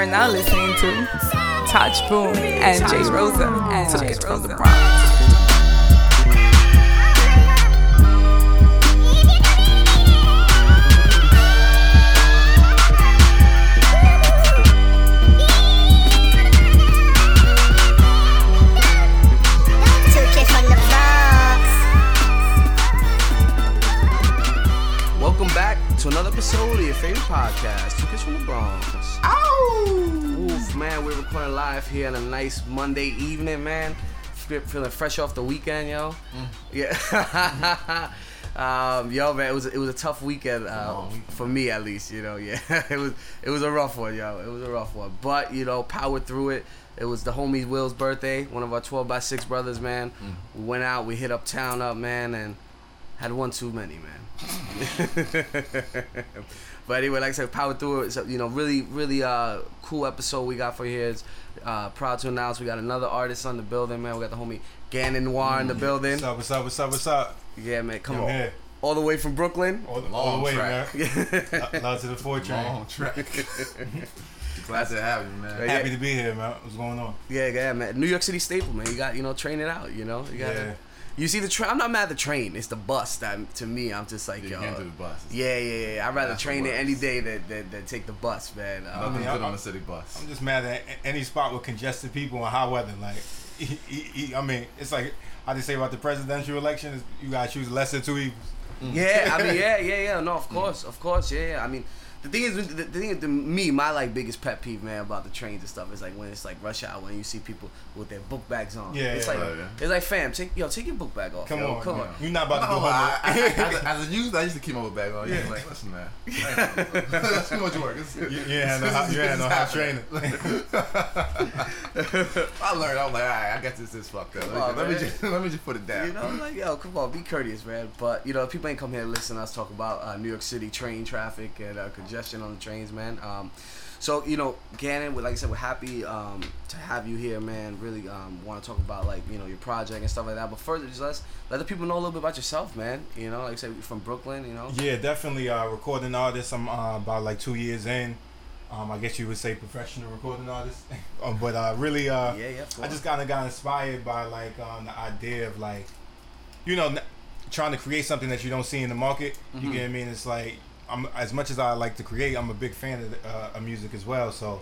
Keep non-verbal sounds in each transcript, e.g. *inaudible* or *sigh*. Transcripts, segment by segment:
are now listening to Touch Boom and Jay Rosa and Jay from the Bronx. From the Bronx. Welcome back to another episode of your favorite podcast, Two Kids from the Bronx. Oof, man, we're recording live here on a nice Monday evening, man. Feeling fresh off the weekend, yo. Yeah. *laughs* um, yo, man, it was it was a tough weekend uh, for me at least. You know, yeah, *laughs* it was it was a rough one, yo. It was a rough one, but you know, powered through it. It was the homie Will's birthday, one of our 12 by 6 brothers, man. We went out, we hit uptown up, man, and had one too many, man. *laughs* but anyway, like I said, power through it. So, you know, really, really uh, cool episode we got for you here. It's, uh, proud to announce we got another artist on the building, man. We got the homie Gannon Noir in the building. What's up? What's up? What's up? What's up? Yeah, man, come I'm on. here. All the way from Brooklyn. All, all Long the way, track. man. *laughs* Lo- Love to the four train. Long track. *laughs* Glad to have you, man. Yeah. Happy to be here, man. What's going on? Yeah, yeah, man. New York City staple, man. You got, you know, train it out, you know? You got Yeah. You see the train. I'm not mad at the train. It's the bus that, to me, I'm just like, You yo. can't do the bus. Yeah, yeah, yeah. I'd rather That's train the it any day than, than, than take the bus, man. Um, Nothing good I- on the city bus. I'm just mad at any spot with congested people and hot weather. Like, he, *laughs* he, he- I mean, it's like how they say about the presidential election: you gotta choose lesser of two evils. Yeah, I mean, *laughs* yeah, yeah, yeah. No, of course, of course, yeah. yeah. I mean, the thing is, the, the thing is, to me, my like biggest pet peeve, man, about the trains and stuff is like when it's like rush hour when you see people with their book bags on. Yeah, it's yeah, like yeah, yeah. it's like, fam, take yo, take your book bag off. Come yo, on, come man. on. You're not about to No, go home. I, I, with- *laughs* as, a, as youth, I used to keep my book bag on. Yeah. Like, listen, man. *laughs* *laughs* That's too much work. It's, You, you ain't had no, hot- you ain't had no hot training. I learned. I'm like, all right, I guess this is fucked up. Let me, on, just, let, me just, let me just put it down. You know, I'm like yo, come on, be courteous, man. But you know, people ain't come here to listen to us talk about uh, New York City train traffic and uh, congestion on the trains, man. Um, so you know, Gannon, like I said, we're happy um, to have you here, man. Really um, want to talk about like you know your project and stuff like that. But further, just let let the people know a little bit about yourself, man. You know, like I said, from Brooklyn. You know. Yeah, definitely. Uh, recording artist. I'm uh, about like two years in. Um, I guess you would say professional recording artist. um, *laughs* but uh, really, uh, Yeah, yeah. I just kind of got inspired by like um, the idea of like, you know, n- trying to create something that you don't see in the market. You Mhm. get what I mean? It's like I'm as much as I like to create, I'm a big fan of, uh, of music as well. So,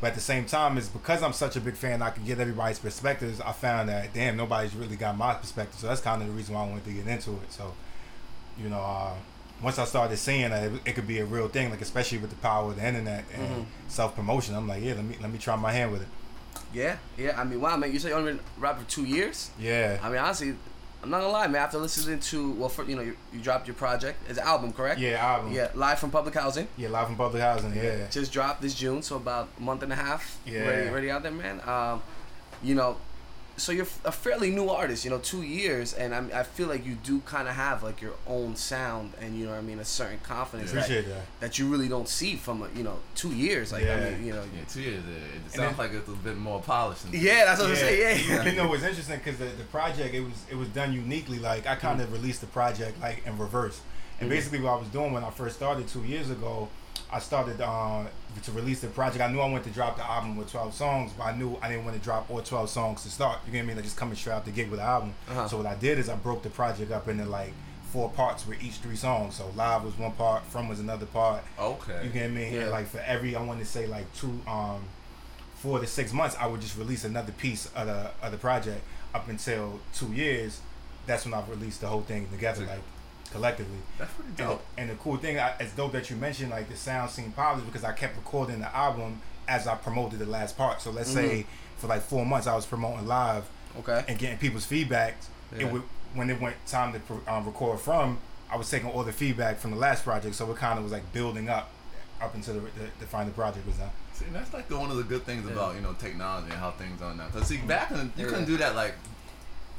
but at the same time, it's because I'm such a big fan, I can get everybody's perspectives. I found that damn, nobody's really got my perspective. So that's kind of the reason why I wanted to get into it. So, you know. Uh, once I started seeing that it, it could be a real thing, like especially with the power of the internet and Mhm. self promotion, I'm like, yeah, let me let me try my hand with it. yeah, yeah. I mean, wow, man. You say you only been rapping for two years. Yeah, I mean, honestly, I'm not gonna lie, man. After listening to well, for, you know, you, you dropped your project. It's an album, correct? yeah, album. Yeah, live from public housing. Yeah, live from public housing. Yeah. just dropped this June, so about a month and a half. Yeah. Ready, ready out there, man. Um, you know, so you're a fairly new artist. You know, two years, and I'm, I feel like you do kind of have like your own sound, and you know, what I mean, a certain confidence that, that. that you really don't see from a, you know two years. Like I mean, you know. Yeah, two years. It, it sounds then- like it's a bit more polished. than- Yeah, that's what I'm saying. Yeah, you know what's interesting because the, the project it was it was done uniquely. Like I kind of released the project like in reverse. And Mhm. basically what I was doing when I first started two years ago, I started uh, to release the project. I knew I wanted to drop the album with 12 songs, but I knew I didn't want to drop all 12 songs to start. You get what I mean? Like just coming straight out the gig with the album. Uh-huh. So what I did is I broke the project up into like four parts with each three songs. So live was one part, from was another part, Okay. You get me? Yeah. And like for every, I want to say like two, um, four to six months, I would just release another piece of the of the project. Up until two years, that's when I released the whole thing together, like collectively. That's pretty And, dope. and the cool thing, I, it's dope that you mentioned like the sound seemed positive because I kept recording the album as I promoted the last part. So let's say for like four months, I was promoting live Okay. and getting people's feedback. Yeah. It would when it went time to pro- um, record from, I was taking all the feedback from the last project, so it kind of was like building up up until the, the, the final project was done. See, that's like the, one of the good things Yeah. about you know technology and how things are now. Cause see, back in you Yeah. couldn't do that like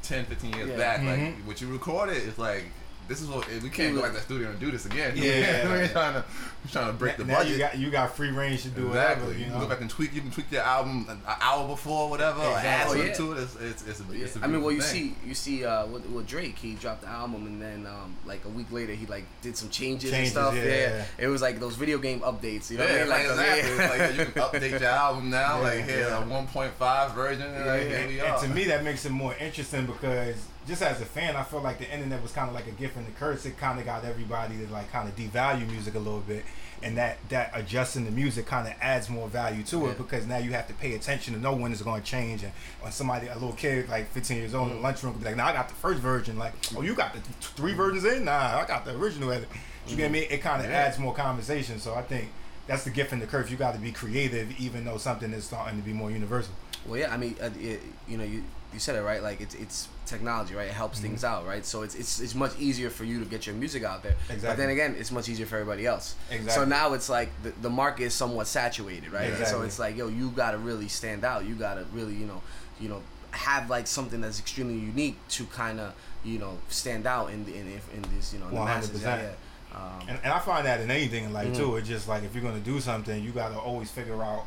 10, 15 years Yeah. back. Mhm. Like what you recorded is like this is what we can't go back to the studio and do this again. Yeah. we're trying to we're trying to break the now budget. you got you got free range to do exactly. whatever. You can know? go back and tweak. You can tweak your album an hour before, whatever. Or add Exactly. something Oh, yeah. to it. It's it's it's a, it's a I mean, well, you thing. see, you see, uh, with, with Drake, he dropped the album, and then um, like a week later, he like did some changes, Changes, and stuff. yeah, Yeah, yeah. it was like those video game updates. You know Yeah, what I mean? like, uh, exactly. It's like, yeah, you can *laughs* update your album now. Yeah, like here, yeah. a 1.5 version. And like, Yeah. here we and to me, that makes it more interesting because just as a fan, I feel like the internet was kind of like a gift and a curse. It kind of got everybody to like kind of devalue music a little bit, and that that adjusting the music kind of adds more value to Yeah. it because now you have to pay attention to know when it's going to change. And when somebody, a little kid like 15 years old in the lunchroom, could be like, "Nah, I got the first version." Like, "Oh, you got the three versions in? Nah, I got the original edit." You get me? It kind of Yeah. adds more conversation. So I think. That's the gift and the curse. You got to be creative, even though something is starting to be more universal. Well, yeah, I mean, uh, it, you know, you you said it right. Like it's it's technology, right? It helps things out, right? So it's it's it's much easier for you to get your music out there. But then again, it's much easier for everybody else. So now it's like the, the market is somewhat saturated, right? So it's like, yo, you gotta really stand out. You gotta really, you know, you know, have like something that's extremely unique to kind of, you know, stand out in the, in in this, you know, in the masses. 100%. Yeah, yeah. Um, And, and I find that in anything in life Mhm. too. It's just like if you're gonna do something, you gotta always figure out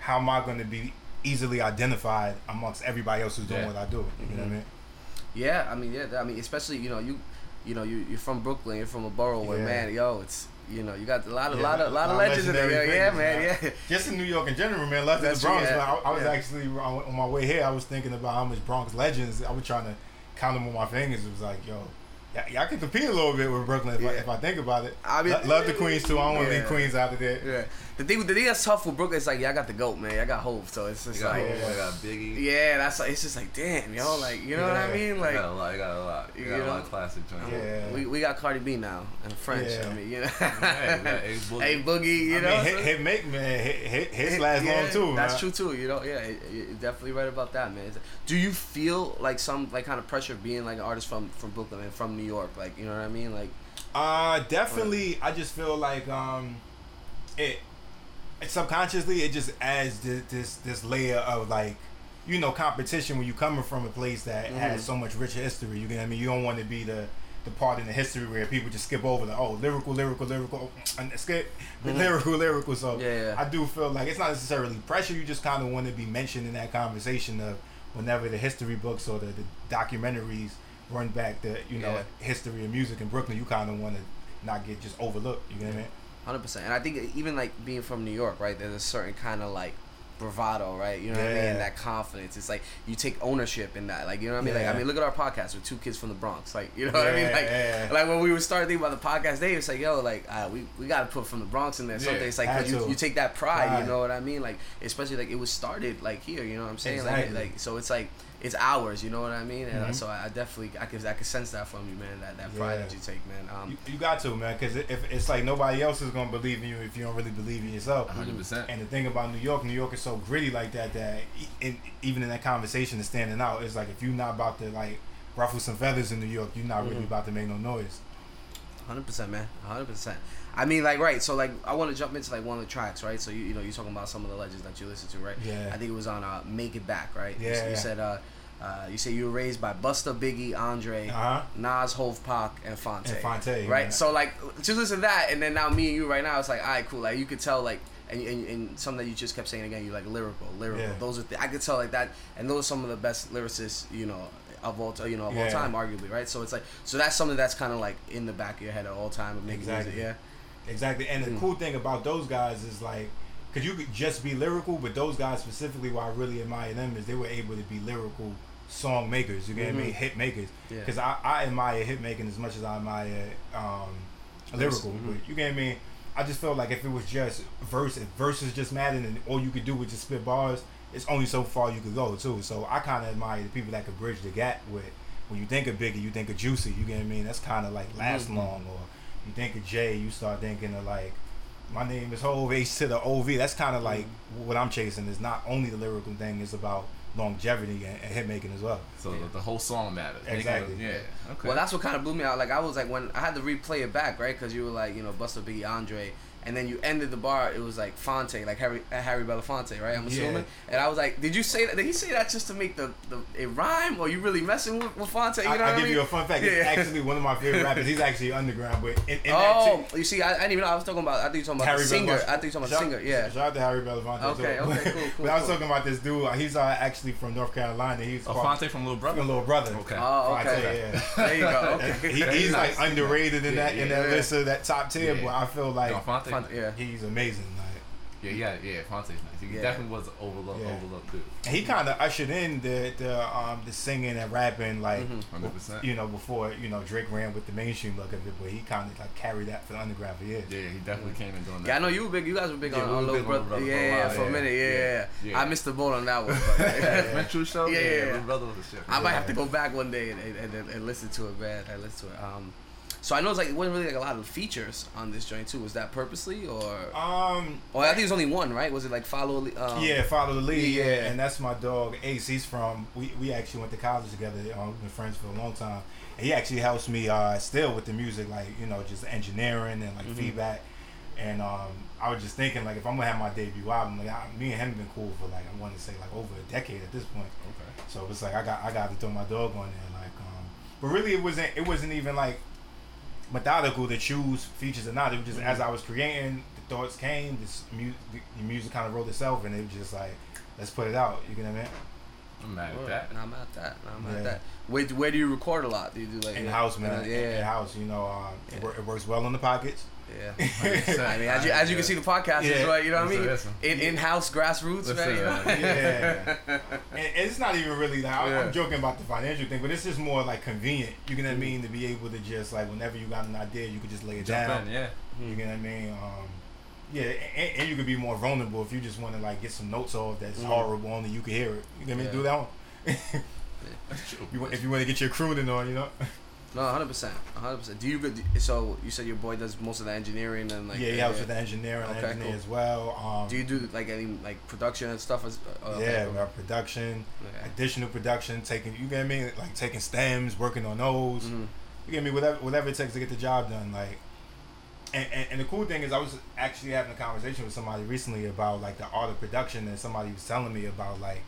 how am I gonna be easily identified amongst everybody else who's doing Yeah. what I do. You know Mm-hmm. what I mean? Yeah, I mean, yeah, I mean, especially you know you, you know you you're from Brooklyn, you're from a borough where Yeah. man, yo, it's you know you got a lot of Yeah, lot of lot of a lot of legends in there. Yeah, man, yeah. Just in New York in general, man. The That's true, Bronx. yeah. I, I was Yeah. actually on, on my way here. I was thinking about how much Bronx legends. I was trying to count them on my fingers. It was like, yo. Y- Y'all can compete a little bit with Brooklyn if, I, if I think about it. I mean- Lo- love the Queens too. I don't want to leave Queens out of there. Yeah. The thing, the thing that's tough with Brooklyn is like, yeah, I got the goat, man. I got Hov, so it's You just got, like, Hov, you got Biggie. yeah, that's like, it's just like, damn, yo, like, you know what I Yeah. mean? You Like, got a lot. You got a lot. You, you got a lot of classic joints. Yeah. we, we got Cardi B now and French. Yeah. I mean, you know, Hey, you got A Boogie. *laughs* hey Boogie, you I know, mean, so- hit, hit make man, hit, hit, hits last yeah, long too. That's man. true too. You know, yeah, it- it- you're definitely right about that, man. Do you feel like some like kind of pressure being like an artist from from Brooklyn and from New York? Like, you know what I mean? Like, Uh, definitely. I just feel like um, it, it subconsciously it just adds this this, this layer of like, you know, competition when you coming from a place that Mhm. has so much rich history. You get what I mean? You don't want to be the the part in the history where people just skip over the oh lyrical, lyrical, lyrical, and skip the Mhm. lyrical, lyrical. So Yeah, yeah. I do feel like it's not necessarily pressure. You just kind of want to be mentioned in that conversation of whenever the history books or the, the documentaries run back the you know Yeah. history of music in Brooklyn. You kind of want to not get just overlooked. You know what I mean? hundred percent. And I think even like being from New York, right? There's a certain kind of like bravado, right? You know what I mean? And that confidence. It's like you take ownership in that. Like you know what I mean? Like I mean, look at our podcast with two kids from the Bronx. Like you know what I mean? Like yeah. like when we were starting thinking about the podcast, they it's like yo, like uh, we we got to put from the Bronx in there. Yeah, Something. It's like you, you take that pride. Pride. You know what I mean? Like especially like it was started like here. You know what I'm saying? Like like so it's like. It's ours, you know what I mean, and uh, Mhm. so I, I definitely, I could, I could sense that from you, man. That, that pride Yeah. that you take, man. Um, You, you got to man, because if it's like nobody else is gonna believe in you if you don't really believe in yourself. 100%. And the thing about New York, New York is so gritty like that that e- in, even in that conversation is standing out. It's like if you're not about to like ruffle some feathers in New York, you're not really Mhm. about to make no noise. Hundred percent, man. Hundred percent. I mean, like, right. So, like, I want to jump into like one of the tracks, right? So, you, you know, you're talking about some of the legends that you listen to, right? Yeah. I think it was on uh, "Make It Back," right? You, Yeah, s- you said, uh, uh, you say you were raised by Busta, Biggie, Andre, Uh huh. Nas, Hov, Pac, and Phonte. And Phonte, right? yeah. So, like, just listen to that, and then now me and you right now, it's like, all right, cool. Like, you could tell, like. And, and, and something that you just kept saying again, you like lyrical, lyrical. Yeah. Those are th- I could tell like that, and those are some of the best lyricists, you know, of all you know of all time, arguably, right? So it's like, so that's something that's kind of like in the back of your head at all time of making Exactly. music, yeah. Exactly. And the Mm. cool thing about those guys is like, cause you could just be lyrical, but those guys specifically, what I really admire them is they were able to be lyrical song makers. You get Mhm. mean? Hit makers. Yeah. Because I, I admire hit making as much as I admire um, lyrical. Mhm. But you get what I mean? I just felt like if it was just verse, if verses just mattered and all you could do was just spit bars, it's only so far you could go too. So I kind of admire the people that could bridge the gap with. When you think of Biggie, you think of Juicy. You get what I mean? That's kind of like last Mhm. long. Or you think of Jay, you start thinking of like, my name is Hov H to the OV. That's kind of mm. like what I'm chasing. Is not only the lyrical thing; it's about longevity and, and hit making as well. So the, the whole song matters. Making Exactly. Yeah. Okay. Well, that's what kind of blew me out. Like I was like when I had to replay it back, right? Because you were like, you know, Busta Biggie, Andre, and then you ended the bar. It was like Phonte, like Harry uh, Harry Belafonte, right? I'm Yeah. assuming. And I was like, did you say that? Did he say that just to make the, the it rhyme, or you really messing with, with Phonte? You know I, what I'll I give mean? you a fun fact. It's Yeah. actually one of my favorite *laughs* rappers. He's actually underground, but in, in Oh, that too, you see, I, I didn't even know. I was talking about. I think you're talking about Harry the singer. Belafonte. I think you're talking about Shout- singer. Yeah. Shout out to Harry Belafonte. Okay, too. okay, cool, *laughs* cool, but I was talking about this dude. uh, He's uh, actually from North Carolina. He's Oh, Phonte from Little Brother. fucking little brother. Okay. Oh, Phonte, okay. yeah. There you go. Okay. *laughs* He, He's he's nice. like underrated in Yeah, that in that list of that top tier, Yeah. but I feel like No, Phonte. Yeah. he's amazing. Like, Yeah, yeah, yeah. Phonte's nice. He Yeah. definitely was overlooked, Yeah. overlooked dude. and he kind of ushered in the the um the singing and rapping like Mhm. Hundred percent. you know before you know Drake ran with the mainstream look of it, but he kind of like carried that for the underground for years. Yeah, he definitely came in doing that. Yeah, I know you were big. You guys were big Yeah, on, we on were Little on Brother. Brother Yeah, for a yeah, for a minute. Yeah, yeah. Yeah, yeah. I missed the boat on that one. But *laughs* Metro show. Yeah, Yeah, yeah, yeah. Brother was the shit. I might have to go back one day and, and, and, and listen to it, man. I listen to it. Um, so I know it's like it wasn't really like a lot of features on this joint too. Was that purposely or? Um, Or I think it was only one, right? Was it like follow? Um, yeah, follow the lead. yeah. Yeah, and that's my dog Ace. He's from we, we actually went to college together. Um, we've been friends for a long time. And he actually helps me uh, still with the music, like you know, just engineering and like Mhm. feedback. And um, I was just thinking, like, if I'm gonna have my debut album, like, I, me and him have been cool for like I want to say like over a decade at this point. Okay. So it's like I got I got to throw my dog on there, like, um, but really it wasn't it wasn't even like methodical to choose features or not. It was just as I was creating, the thoughts came, this mu- the, the music kind of wrote itself, and it was just like, let's put it out. You get what I mean? I'm mad at that. Nah, I'm at that. Nah, I'm Yeah. at that. Where, where do you record a lot? Do you do like In house, man. Uh, yeah, In house, you know, uh, Yeah. it, it works well in the pockets. Yeah. I mean, as you as you can see, the podcast is Yeah. right. You know what I mean? Listen, In in house grassroots, Listen, man. You know? Yeah. *laughs* and, and it's not even really like I, Yeah. I'm joking about the financial thing, but it's just more like convenient. You get what I mean? To be able to just like whenever you got an idea, you could just lay it Jump down. in, yeah. You get what I mean? Um, yeah, and, and you could be more vulnerable if you just want to like get some notes off that's Mhm. horrible, only you can hear it. You get me? Yeah. Do that one. *laughs* That's true. if you want to get your crooning on, you know? *laughs* No, hundred percent, hundred percent. Do you? So you said your boy does most of the engineering and like yeah, he helps with the engineering, Okay, engineer cool. as well. Um, Do you do like any like production and stuff as? Uh, yeah, we production, okay. additional production, taking you get me like taking stems, working on those. Mhm. You get me whatever whatever it takes to get the job done. Like, and, and, and the cool thing is, I was actually having a conversation with somebody recently about like the art of production, and somebody was telling me about like,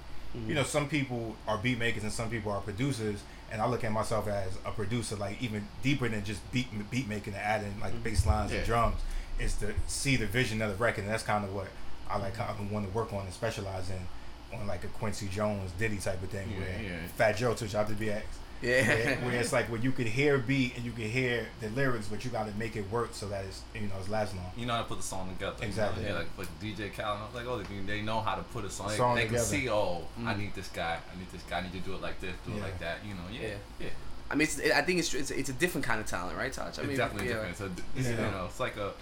you know, some people are beat makers and some people are producers, and I look at myself as a producer, like even deeper than just beat beat making and adding like Mhm. bass lines Yeah. and drums, is to see the vision of the record, and that's kind of what I like I want to work on and specialize in, on like a Quincy Jones Diddy type of thing, Yeah, where yeah. Fat Joe took out to BX Yeah. where, where it's like where you can hear beat and you can hear the lyrics, but you got to make it work so that it's you know it's last long. You know how to put the song together. you know? Exactly. Yeah, like like DJ Khaled. I was like, oh, they, they know how to put a song. They, Song they can see, oh, I Mm. need this guy. I need this guy. I need to do it like this. Do Yeah. it like that. You know. Yeah. Yeah. Yeah. I mean, it's, I think it's, it's it's a different kind of talent, right, Taj? I mean, it's mean, definitely yeah. different. So it's, Yeah. you know, it's like a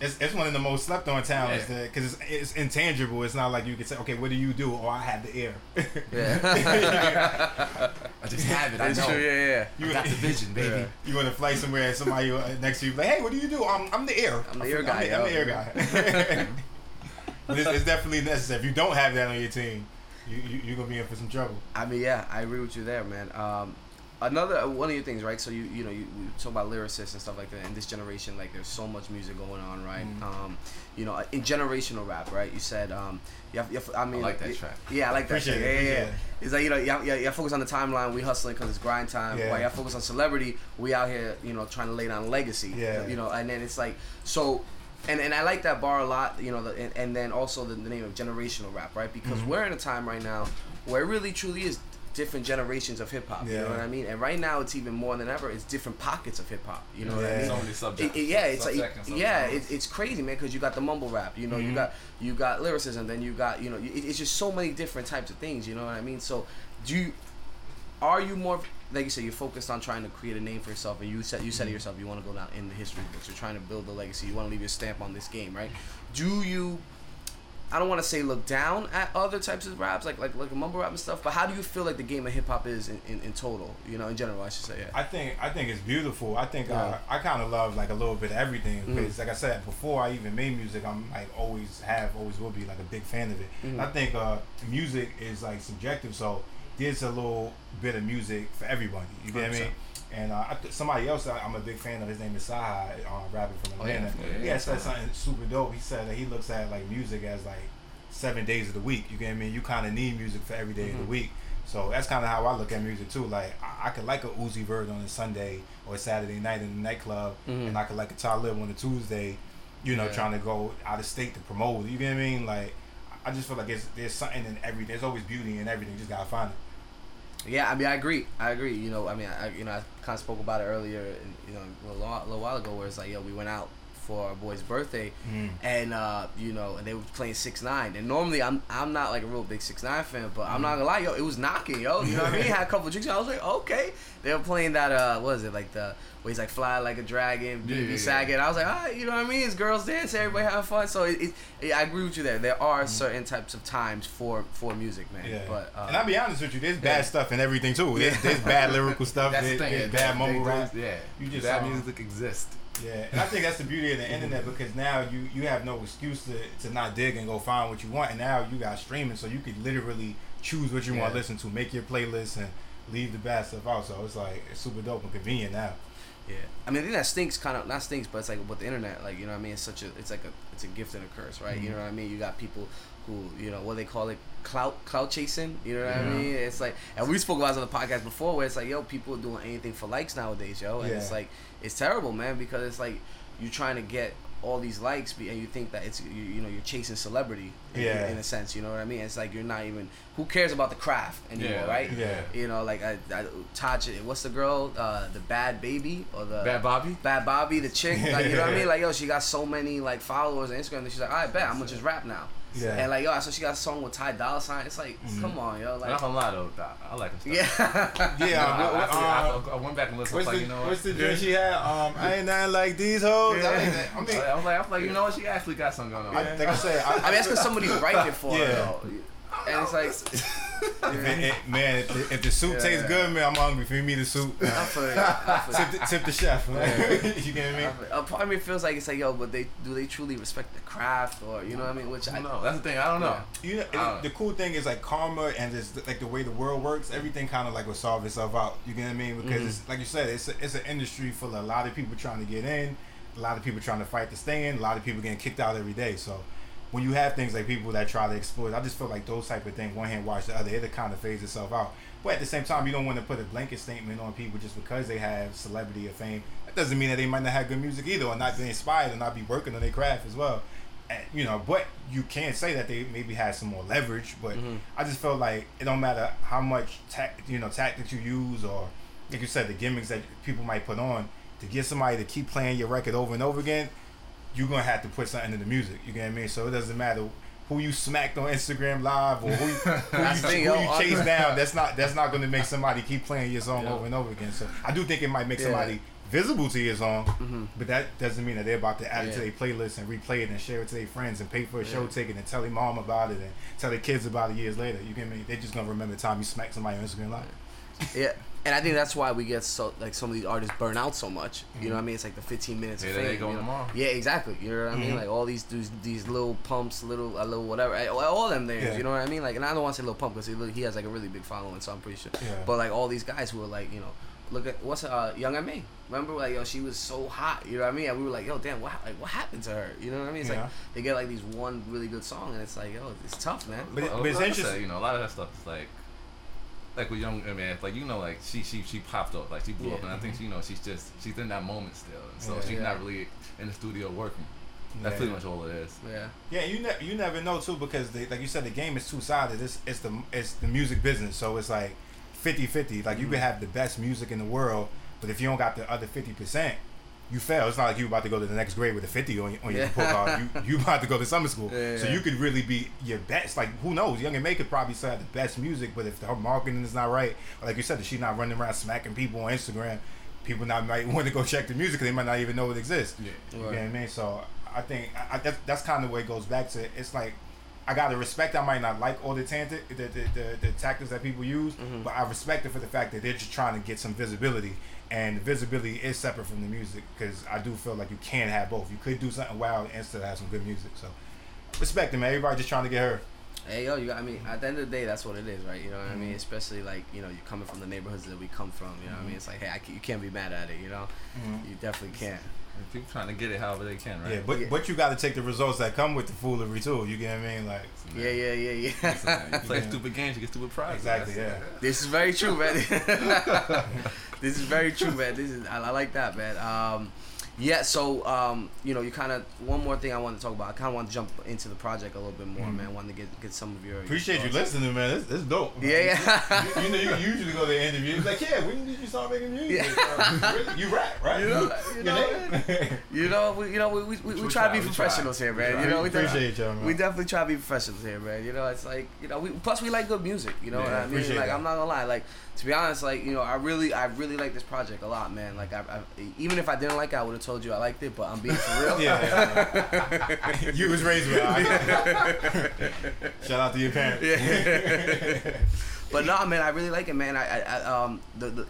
It's, it's one of the most slept on talents Yeah. because it's, it's intangible. It's not like you can say, okay, what do you do? Oh, I have the ear. *laughs* Yeah. *laughs* I just have it. I That's know. true. Yeah, yeah. You I got the vision, baby. Yeah. You want to fly somewhere and somebody uh, next to you like, hey, what do you do? I'm, I'm the ear. I'm the ear guy, I'm the, I'm the yo. ear guy. *laughs* but it's, it's definitely necessary. If you don't have that on your team, you, you you're gonna be in for some trouble. I mean, yeah, I agree with you there, man. Um, another uh, one of your things, right? So you you know you we talk about lyricists and stuff like that. In this generation, like there's so much music going on, right? Mhm. Um, you know, in generational rap, right? You said um, you have, you have, I mean, like that track. Yeah, I like that. Appreciate it, Yeah, yeah, yeah. It's like you know, yeah, yeah. you focus on the timeline. We hustling because it's grind time. Yeah. While you focus on celebrity, we out here, you know, trying to lay down legacy. Yeah. You know, and then it's like so. And, and I like that bar a lot, you know, the, and, and then also the, the name of generational rap, right? Because Mhm. we're in a time right now where it really truly is different generations of hip hop. You know what I mean? And right now, it's even more than ever. It's different pockets of hip hop. You know what I mean? So many subjects. It- it- yeah, it's like subsections, yeah, subgenres. it, it's crazy, man. Because you got the mumble rap, you know, you Mhm. got you got lyricism, then you got you know, it, it's just so many different types of things. You know what I mean? So, do you are you more like you said, you're focused on trying to create a name for yourself, and you said you said to yourself, you want to go down in the history books. You're trying to build a legacy. You want to leave your stamp on this game, right? Do you? I don't want to say look down at other types of raps, like like like mumble rap and stuff. But how do you feel like the game of hip hop is in, in, in total? You know, in general, I should say. Yeah. I think I think it's beautiful. I think Yeah. uh, I kind of love like a little bit of everything because, like I said before, I even made music. I'm like always have, always will be like a big fan of it. Mhm. I think uh, music is like subjective, so there's a little bit of music for everybody. You get what I mean? And uh, I th- somebody else I, I'm a big fan of. His name is Saha, uh, rapper from Oh, yeah. Atlanta. Yeah, yeah, he said something super dope. He said that he looks at like music as like seven days of the week. You get what I mean? You kind of need music for every day of the week. So that's kind of how I look at music too. Like I, I could like a Uzi Vert on a Sunday or a Saturday night in the nightclub, and I could like a Talib on a Tuesday. You know, Yeah. trying to go out of state to promote. You get what I mean? Like I just feel like it's, there's something in every. There's always beauty in everything. You just gotta find it. Yeah, I mean, I agree. I agree. You know, I mean, I, you know, I kind of spoke about it earlier, in, you know, a little, a little while ago, where it's like, yo, we went out for our boy's birthday, Mm. and uh, you know, and they were playing six nine. And normally, I'm I'm not like a real big six nine fan, but I'm not gonna lie, yo, it was knocking, yo. You know what I mean? *laughs* Had a couple of drinks, I was like, okay. They were playing that, uh, what is it, like the where he's like fly like a dragon, Yeah, BB yeah, Saget. I was like, all right, you know what I mean? It's girls dance, everybody having fun. So it, it, it, I agree with you there. There are certain types of times for for music, man. Yeah. But uh, and I'll be honest with you, there's bad yeah. stuff and everything too. There's, *laughs* there's bad lyrical stuff. That's there's, the thing. there's yeah, bad mumble rap. Yeah. You just, bad um, music exists. Yeah, and I think that's the beauty of the Mm-hmm. internet because now you you have no excuse to, to not dig and go find what you want, and now you got streaming, so you could literally choose what you want to listen to, make your playlist, and leave the bad stuff out. So it's like it's super dope and convenient now. Yeah, I mean, I think that stinks kind of not stinks, but it's like with the internet, like you know what I mean. It's such a, it's like a, it's a gift and a curse, right? You know what I mean. You got people who, you know, what they call it, clout, clout chasing. You know what I mean? It's like, and we spoke about this on the podcast before, where it's like, yo, people are doing anything for likes nowadays, yo, and it's like, it's terrible, man, because it's like you're trying to get all these likes, and you think that it's, you, you know, you're chasing celebrity, in, Yeah. in a sense. You know what I mean? It's like you're not even. Who cares about the craft anymore, Yeah, right? yeah. You know, like I, I Taj, what's the girl, uh, the Bhad Bhabie or the Bad Bobby. Bad Bobby, the chick, like you know what I *laughs* mean? Like yo, she got so many like followers on Instagram that she's like, I bet I'm gonna just rap now. Yeah. And like yo, so she got a song with Ty Dolla Sign. It's like, come on, yo, I'm like not gonna lie though, I like him. yeah, *laughs* Yeah, I, what- I, I, um, I, I went back and listened. what's like, the you know what's what? the drink she had? Um, I ain't nothing like these hoes. I, like that. I mean, I was like, I was like, you know what? She actually got something going on. I, like I said, I, I mean that's because somebody's writing it for Yeah. her. Though. And it's like, *laughs* if it- it- man, if the, if the soup Yeah. tastes good, man, I'm hungry. Feed me the soup. I feel it. I feel *laughs* tip, the, tip the chef. man. *laughs* you get what I I mean? A part of me feels like it's like, yo, but they do they truly respect the craft or you know what I mean? Which I I don't know. That's the thing. I don't know. You know, Uh, the cool thing is like karma and just like the way the world works, everything kind of like will solve itself out. You get what I mean? Because Mm-hmm. it's like you said, it's a, it's an industry full of a lot of people trying to get in, a lot of people trying to fight to stay in, a lot of people getting kicked out every day. So when you have things like people that try to exploit, I just feel like those type of things, one hand wash the other, it kind of fades itself out. But at the same time, you don't want to put a blanket statement on people just because they have celebrity or fame. That doesn't mean that they might not have good music either, or not be inspired, or not be working on their craft as well. And, you know, but you can say that they maybe had some more leverage. But mm-hmm. I just felt like it don't matter how much tac you know tactics you use, or like you said, the gimmicks that people might put on to get somebody to keep playing your record over and over again. You're gonna have to put something in the music. You get what I mean? So it doesn't matter who you smacked on Instagram Live or who you, who That's *laughs* the thing, you, who you on- chase down. That's not that's not gonna make somebody keep playing your song Yeah. over and over again. So I do think it might make Yeah. somebody visible to your song, but that doesn't mean that they're about to add it to their playlist and replay it and share it to their friends and pay for a show ticket and tell their mom about it and tell their kids about it years later. You get me? They're just gonna remember the time you smacked somebody on Instagram Live. Yeah, and I think that's why we get so like some of these artists burn out so much. You know what I mean? It's like the 15 minutes. Yeah, of they fame, ain't going you know? tomorrow. Yeah, exactly. You know what I mean? Mhm. Like all these these, these Lil Pumps, little a little whatever, all them names. Yeah. You know what I mean? Like, and I don't want to say Lil Pump because he, he has like a really big following, so I'm pretty sure. Yeah. But like all these guys who are like, you know, look at what's uh Young M.A. Remember, like yo, she was so hot. You know what I mean? And we were like, yo, damn, what like what happened to her? You know what I mean? It's Yeah. like they get like these one really good song, and it's like, yo, it's tough, man. But, it, Well, but it's like interesting. said, you know, a lot of that stuff is like, like with young, I mean, like you know, like she she she popped up, like she blew up, and I think mm-hmm. you know she's just she's in that moment still, and so Yeah. she's Yeah. not really in the studio working. That's Yeah. pretty much all it is. Yeah. Yeah, you ne- you never know too because they, like you said, the game is two sided. It's it's the it's the music business, so it's like 50-50. Like you could mm-hmm. have the best music in the world, but if you don't got the other fifty percent, you fail. It's not like you about to go to the next grade with a fifty on, your- on your Yeah. report card. You *laughs* you about to go to summer school, Yeah, so yeah. you could really be your best. Like who knows? Young M.A could probably still have the best music, but if her marketing is not right, like you said, if she's not running around smacking people on Instagram, people not might want to go check the music. They might not even know it exists. Yeah. You know what I mean? So I think I, I, that's, that's kind of where it goes back to. It's like I gotta respect. I might not like all the tactic, the, the, the, the tactics that people use, but I respect it for the fact that they're just trying to get some visibility, and visibility is separate from the music because I do feel like you can have both. You could do something wild and still have some good music. So respect them, man. Everybody just trying to get her. Hey yo, you I mean, at the end of the day, that's what it is, right? You know what I mean? Mhm. Especially like you know, you're coming from the neighborhoods that we come from. You know what I mean? It's like, hey, I you can't be mad at it. You know, Mhm. you definitely can't. And people trying to get it however they can, right? Yeah, but Yeah. but you got to take the results that come with the foolery too. You get what I mean? Like Yeah, yeah, yeah, Listen, yeah. you play Yeah. stupid games, you get stupid prizes. Exactly, That's- yeah. this is very true, man. *laughs* *laughs* this is very true, man. This is I, I like that, man. Um, yeah. So um, you know, you kind of one more thing I want to talk about. I kind of want to jump into the project a little bit more, Mhm. man. Want to get get some of your your appreciate you thoughts. listening, man. This, this is dope. Yeah, yeah. you, you know, you usually go to the interviews like, yeah, when did you start making music? Yeah. Uh, really? you rap, right? You know, you Your know, name? You know, we, you know, we, we, we, we We try to be try, professionals try. here, man. You know, we definitely, appreciate y'all, man. we definitely try to be professionals here, man. You know, it's like, you know, we plus we like good music. You know Yeah, what I mean? Like, that. I'm not gonna lie. Like, to be honest, like, you know, I really, I really like this project a lot, man. Like, I, I even if I didn't like it, I would have told you I liked it. But I'm being for real. *laughs* yeah. *laughs* you was raised with it. *laughs* Shout out to your parents. Yeah. but no, man, I really like it, man. I, I, um, the, the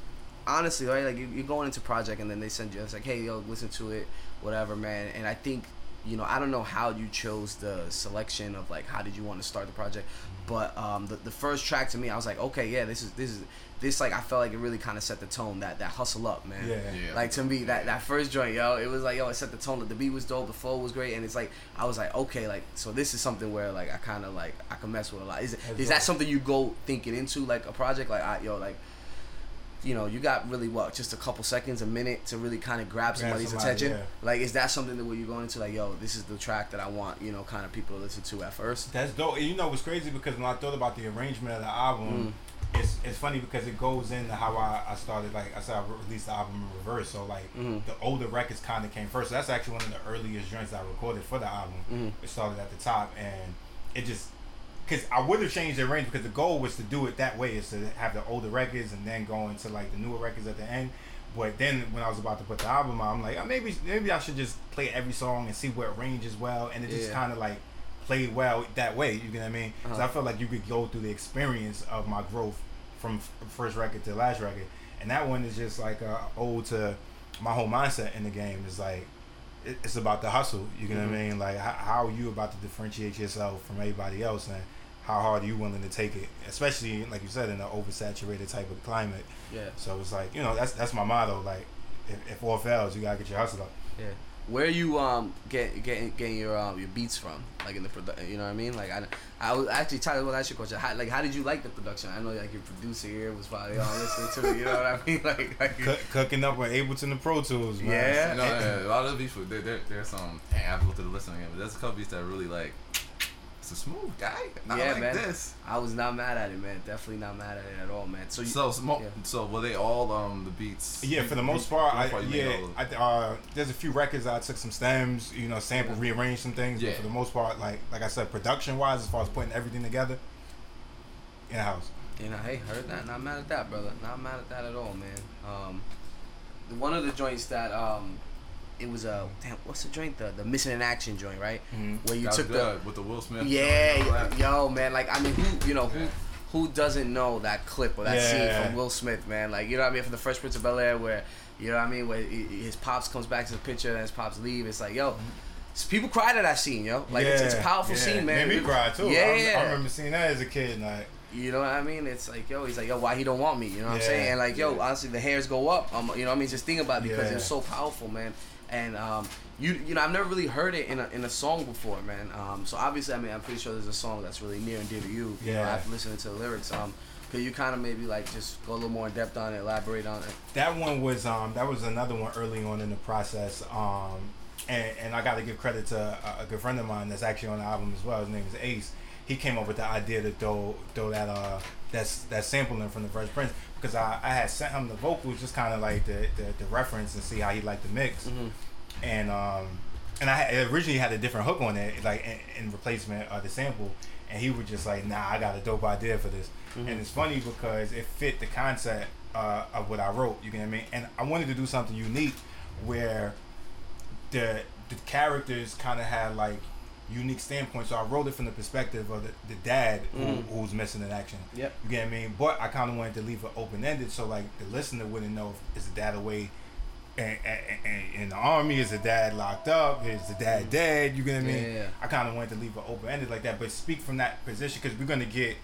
honestly, right, like you, you're going into project and then they send you, it's like, hey, yo, listen to it, whatever, man. And I think, you know, I don't know how you chose the selection of like how did you want to start the project, but um, the, the first track to me, I was like, okay, yeah, this is this is this like I felt like it really kind of set the tone that that hustle up, man. Yeah. Yeah. Like to me, that that first joint, yo, it was like, yo, it set the tone. The beat was dope, the flow was great, and it's like I was like, okay, like so this is something where like I kind of like I can mess with a lot. Is it, That's is that something you go thinking into like a project like I, yo like. You know, you got really what, just a couple seconds, a minute to really kind of grab Grab somebody's somebody, attention. yeah. Like, is that something that where you going into like, yo, this is the track that I want, you know, kind of people to listen to at first? That's dope. And you know what's crazy because when I thought about the arrangement of the album, Mm. It's it's funny because it goes into how I, I started. Like I said, I released the album in reverse. So like Mhm. the older records kind of came first. So that's actually one of the earliest joints I recorded for the album. Mhm. It started at the top, and it just because I would have changed the range because the goal was to do it that way is to have the older records and then go into like the newer records at the end. But then when I was about to put the album out, I'm like, oh, maybe maybe I should just play every song and see where it ranges well, and it just Yeah. kind of like played well that way. You know what I mean? Because Uh-huh. I felt like you could go through the experience of my growth from f- first record to last record, and that one is just like uh, ode to my whole mindset in the game. Is like it- it's about the hustle. You know Mhm. what I mean? Like how, how are you about to differentiate yourself from everybody else, and how hard are you willing to take it? Especially like you said in an oversaturated type of climate. Yeah. So it's like you know that's that's my motto. Like if, if all fails, you gotta get your hustle up. Yeah. Where you um get getting getting your um your beats from? Like in the produ- you know what I mean? Like I I was actually Tyler, well ask you a question. How, like how did you like the production? I know like your producer here was probably all listening to it. You know what I mean? *laughs* Like like Cook, cooking up with Ableton and Pro Tools, man. Yeah. You know, yeah, a lot of the beats, there, there, there's some. Dang, I have to go through the list again, but there's a couple beats that I really like. It's a smooth guy. I Yeah, like man. this. I was not mad at it, man. Definitely not mad at it at all, man. So you, So, smo- yeah. so were they all um the beats? Yeah, for the most part, I, part, yeah, I, them. uh, there's a few records that I took some stems, you know, sample, Yeah. rearranged some things. Yeah. But for the most part, like like I said, production wise, as far as putting everything together, in house. You know, hey, heard that? Not mad at that, brother. Not mad at that at all, man. Um, one of the joints that um, it was a damn. What's the joint? The the missing in action joint, right? Mhm. Where you That was took the with the Will Smith. yeah, and all that. yo, man. Like I mean, who you know who who doesn't know that clip or that scene Yeah. from Will Smith, man? Like you know what I mean? From the Fresh Prince of Bel Air, where you know what I mean, where he- his pops comes back to the picture and his pops leave. It's like yo. s- People cried at that scene, yo. Like it's, it's a powerful yeah. scene, man. Made me cry too. Yeah, I, I remember seeing that as a kid. Like, you know what I mean? It's like, yo, he's like, yo, why he don't want me? You know what I'm saying? And like, yo, yeah. honestly, the hairs go up. Um, you know what I mean? Just think about it because Yeah. it's so powerful, man. And um, you, you know, I've never really heard it in a, in a song before, man. Um, so obviously, I mean, I'm pretty sure there's a song that's really near and dear to you. You know, Yeah. after listening to the lyrics, um, could you kind of maybe like just go a little more in depth on it, elaborate on it? that one was um that was another one early on in the process um and and I got to give credit to a, a good friend of mine that's actually on the album as well. His name is Ace. He came up with the idea to throw throw that uh that's that sampling from the Fresh Prince because I, I had sent him the vocals just kind of like the, the the reference and see how he liked the mix Mhm. and um and I had- originally had a different hook on it like in, in replacement of the sample and he was just like nah I got a dope idea for this Mhm. and it's funny because it fit the concept uh, of what I wrote you know what I mean and I wanted to do something unique where the the characters kind of had like unique standpoint. so I wrote it from the perspective of the, the dad who, who's missing in action Yep. you get what I mean? But I kind of wanted to leave it open ended so like the listener wouldn't know if is the dad away and, in the army is the dad locked up is the dad dead you get what i mean Yeah. i kind of wanted to leave it open-ended like that but speak from that position because we're going to get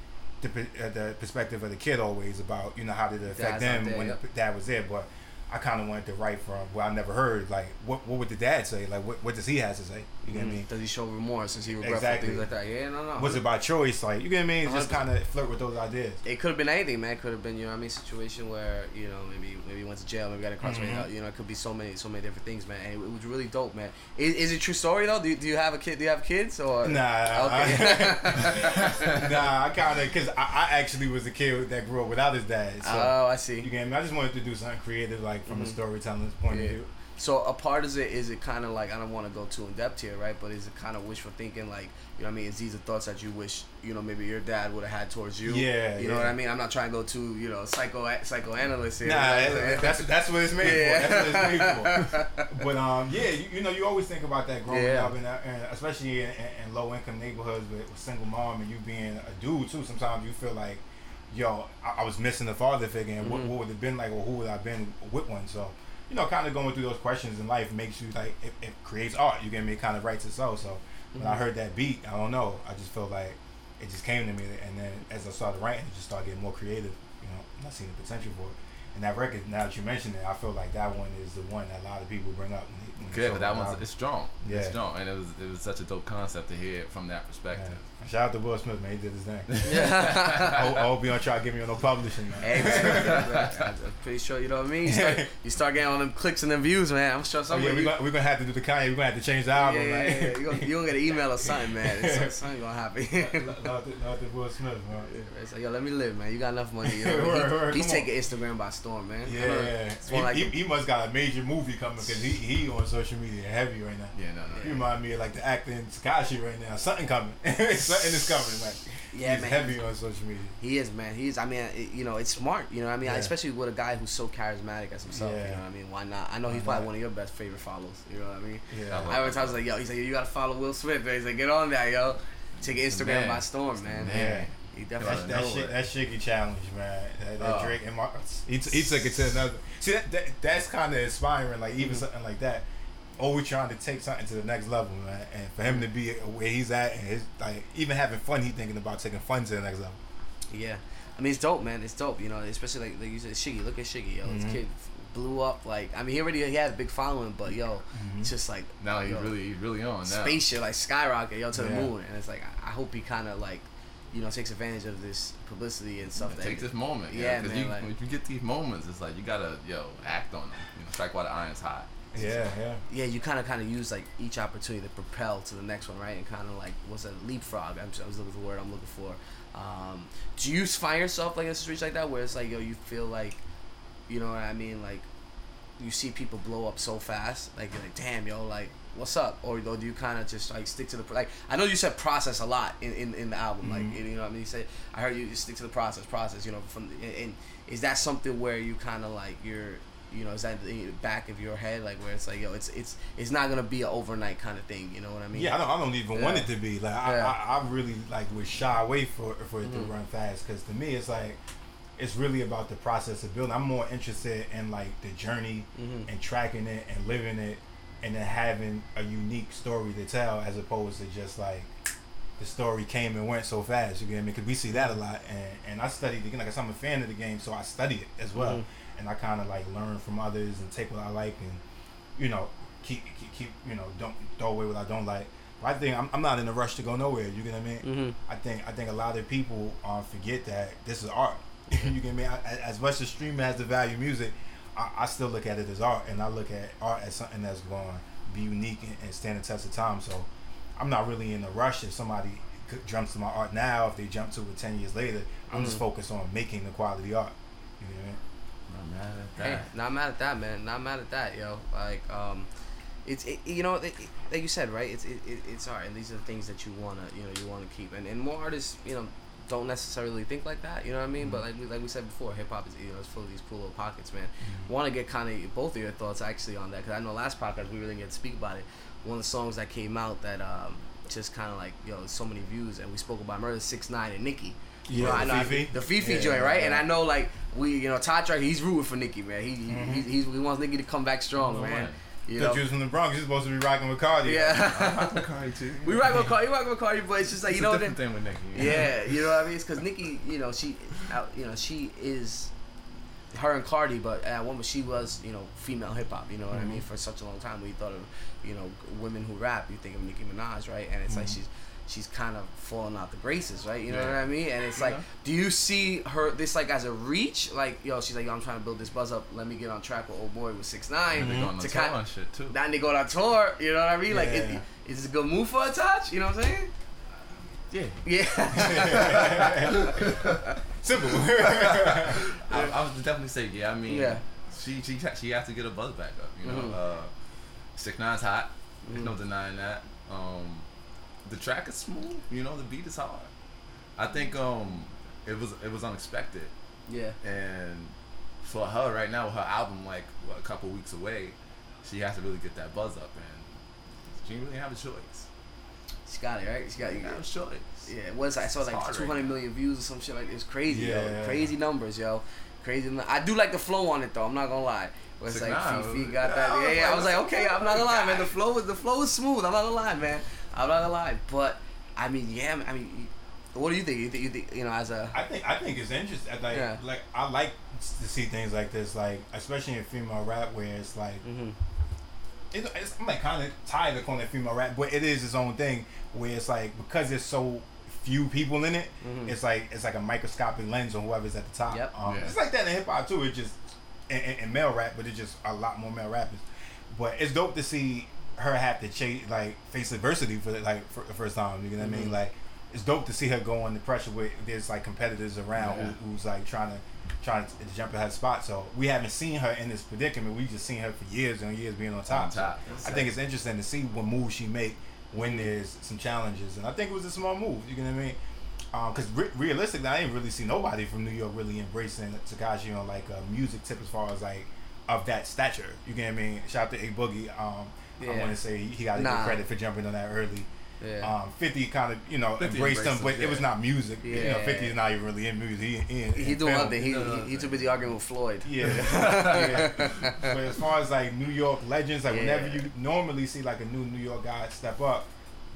the, uh, the perspective of the kid always about you know how did it affect Dad's them there, when yep. the dad was there but I kind of wanted to write from what I never heard. Like, what what would the dad say? Like, what, what does he have to say? You get what I mean? Does he show remorse? Does he regret Exactly. things like that? Yeah, no, no. Was it by choice? Like, you get what I mean? Just kind of flirt with those ideas. it could have been anything, man. It could have been, you know, what I mean, situation where, you know, maybe maybe went to jail, maybe got incarcerated. Mhm. You know, it could be so many so many different things, man. And it, it was really dope, man. Is, is it true story though? Do you, do you have a kid? Do you have kids or? Nah, Okay. I, *laughs* *laughs* nah, I kind of because I, I actually was a kid that grew up without his dad. So oh, I see. you see. get me? I just wanted to do something creative, like from a Mhm. storytelling point Yeah. of view. So a part is it is it kind of like I don't want to go too in depth here, right? But is it kind of wishful thinking, like you know what I mean? Is these the thoughts that you wish you know maybe your dad would have had towards you? Yeah, You know yeah. what I mean? I'm not trying to go too you know psycho psychoanalyst here. Nah, you know what I'm that- saying? that's that's what it's made Yeah. for. That's what it's made for. But um, yeah, you, you know, you always think about that growing Yeah. up, and, and especially in, in, low income neighborhoods with, with single mom, and you being a dude too. Sometimes you feel like, yo, I, I was missing the father figure, and what, Mhm. what would it have been like, or who would I have been with one? So. You know, kind of going through those questions in life makes you like it, it creates art. You get me? It kind of writes itself. So when I Mhm. heard that beat, I don't know. I just felt like it just came to me, and then as I started writing, it just started getting more creative. You know, and I seen the potential for it. And that record, now that you mentioned it, I feel like that one is the one that a lot of people bring up. When they, when Good, but that one's it. it's strong. Yeah. It's strong, and it was it was such a dope concept to hear it from that perspective. Yeah. Shout out to Will Smith, man. He did his thing. *laughs* I, Yeah. hope, I hope you don't try to get me on no publishing, man. Hey, man, I'm pretty sure you know what I mean. You start, *laughs* you start getting all them clicks and them views, man. I'm sure Oh, yeah, we're gonna, we're gonna have to do the Kanye. We're gonna have to change the album, yeah, yeah, yeah, yeah. You gonna, gonna get an email or something, man. *laughs* It's, something gonna happen. Love to, Will Smith, man. It's like, yo, let me live, man. You got enough money. You know? Word, He- word, he's come on. taking Instagram by storm, man. Yeah, yeah. It's like He, he, he must got a major movie coming because he, he on social media heavy right now. Yeah, no, no. You remind me of like the actor in Tekashi right now. Something coming. Something is coming. Like Yeah, he's man. heavy on social media. He is, man. He's. I mean, it, you know, it's smart. You know, what I mean, Yeah. especially with a guy who's so charismatic as himself. Yeah. You know, what I mean, why not? I know he's probably one of your best favorite follows. You know what I mean? Yeah. I love I remember times like, yo, he's like, you gotta follow Will Smith. Man. He's like, get on that, yo. Take Instagram Man. by storm, man. Man. He That, definitely. that know shit, it. that shiggy challenge, man. That, that Oh. Drake and Mark, he, t- he took it to another. See, that, that that's kind of inspiring. Like even Mhm. something like that, always trying to take something to the next level, man. And for him to be where he's at, and his like even having fun, he thinking about taking fun to the next level. Yeah, I mean it's dope, man. It's dope, you know. Especially like, like you said, Shiggy. Look at Shiggy, yo. Mhm. This kid blew up. Like I mean, he already he had a big following, but yo, it's just like Now he's really he's really on now. spaceship like skyrocket, yo, to the moon. And it's like I, I hope he kind of like, you know, takes advantage of this publicity and stuff. Yeah, that take this moment. Yeah, Yeah, because man, you, like- when you get these moments, it's like you gotta yo act on them. You know, strike while the iron's hot. Yeah, yeah. yeah, you kind of kind of use like each opportunity to propel to the next one, right? And kind of like what's a leapfrog? I'm, I was looking for the word I'm looking for. Um, do you find yourself like in a situation like that where it's like yo, you feel like, you know what I mean? Like, you see people blow up so fast, like you're like, damn, yo, like what's up? Or, or do you kind of just like stick to the like? I know you said process a lot in, in, in the album, like Mhm. you know what I mean. You said I heard you stick to the process, process. You know, from and, and is that something where you kind of like you're you know, is that in the back of your head, like where it's like, yo, it's it's it's not gonna be an overnight kind of thing, you know what I mean? Yeah, I don't, I don't even want it to be like I, Yeah. I, I really like would shy away for for it Mhm. to run fast because to me it's like it's really about the process of building. I'm more interested in like the journey Mhm. and tracking it and living it and then having a unique story to tell as opposed to just like the story came and went so fast. You get me? Because we see that a lot, and and I studied again. Like I said, I'm a fan of the game, so I study it as well, Mhm. and I kind of like learn from others and take what I like and you know keep keep, keep you know don't throw away what I don't like. But I think I'm, I'm not in a rush to go nowhere. You get what I mean? Mhm. I think I think a lot of people um, forget that this is art. *laughs* you get me? As much as streaming has the value of music, I, I still look at it as art, and I look at art as something that's going to be unique and, and stand the test of time. So I'm not really in a rush if somebody jumps to my art now. If they jump to it ten years later, I'm just Mhm. focused on making the quality art. You know what I mean? Not mad at that. Hey, that. not mad at that, man. Not mad at that, yo. Like, um, it's it, you know, it, it- like you said, right? It's it, it, it's art, and these are the things that you wanna, you know, you wanna keep. And and more artists, you know, don't necessarily think like that. You know what I mean? But like we, like we said before, hip hop is you know it's full of these cool little pockets, man. Want to get kind of both of your thoughts actually on that because I know last podcast we really didn't get to speak about it. One of the songs that came out that um just kind of like yo, so many views, and we spoke about Murder Six Nine and Nicki. You Yeah, know, the I know I- FEFE? the FEFE Yeah, joint, right? And. I know like we you know Todd Track he's rooting for Nicki, man. He Mm-hmm. he, he's, he wants Nicki to come back strong, No man. way. You The know, Jews from the Bronx, you're supposed to be rocking with Cardi. yeah. *laughs* Cardi too. we rock with Cardi, we rock with Cardi, but it's just like It's you know different thing with Nicki. Yeah, you know what I mean? It's because Nicki, you know, she, you know, she is her and Cardi, but at one point she was, you know, female hip hop. You know what I mean? Mm-hmm. For such a long time, we thought of, you know, women who rap. You think of Nicki Minaj, right? And it's like mm-hmm. she's she's kind of falling out the graces, right? You know Yeah. what I mean? And it's like, Yeah. do you see her this like as a reach? Like, yo, she's like, yo, I'm trying to build this buzz up. Let me get on track with old boy with six nine They mm-hmm. going on to tour kind shit too. Then they go on tour. You know what I mean? Like, is, is this a good move for a touch? You know what I'm saying? Yeah. Yeah. *laughs* *laughs* Simple. *laughs* I, *laughs* I would definitely say yeah. I mean, Yeah. she she she has to get her buzz back up. You know, Mhm. uh, Six Nine's hot. There's no Mhm. denying that. Um, the track is smooth. You know, the beat is hard. I think um, it was it was unexpected, yeah. and for her right now, her album like what, a couple weeks away, she has to really get that buzz up, and she didn't really have a choice. She got it right. She got you. it. a choice. Yeah, was I saw It's like two right million views or some shit like this. Crazy, yo. Crazy numbers, yo. Crazy. I do like the flow on it though. I'm not gonna lie. Where it's Six like nine, FEFE got yeah, that. Yeah, yeah. I was like, okay, I'm not gonna lie, man. The *laughs* flow was the flow is smooth. I'm not gonna lie, man. I'm not gonna lie, but I mean, yeah. I mean, what do you think? You think you think you know as a I think I think it's interesting. Like Yeah. like I like to see things like this, like especially in female rap, where it's like Mhm. it, it's, I'm like kind of tired of calling it female rap, but it is its own thing. Where it's like because it's so few people in it, Mhm. it's like it's like a microscopic lens on whoever's at the top. Yep. Um, Yeah. It's like that in hip hop too. It just and, in, in male rap, but it's just a lot more male rappers. But it's dope to see her have to chase like face adversity for the, like for the first time. You know what I mean? Mhm. Like it's dope to see her go under pressure with there's like competitors around Yeah. who, who's like trying to trying to jump at her spot. So we haven't seen her in this predicament. We just seen her for years and years being on top. On top. So I think it's interesting to see what moves she make when there's some challenges, and I think it was a small move. You know what I mean? Because re- realistically, I didn't really see nobody from New York really embracing Tekashi on like a music tip as far as like of that stature. You get what I mean? Shout out to A Boogie. Um, I want to say he got Nah. credit for jumping on that early. Yeah. Um, Fifty kind of you know 50 embraced him, embraced but him, it was not music. You know, Yeah. Fifty is not even really in music. He, he, in- he in doing film. other. He, No, no, he, he too busy arguing with Floyd. Yeah. *laughs* *laughs* yeah. But as far as like New York legends, like whenever you normally see like a new New York guy step up,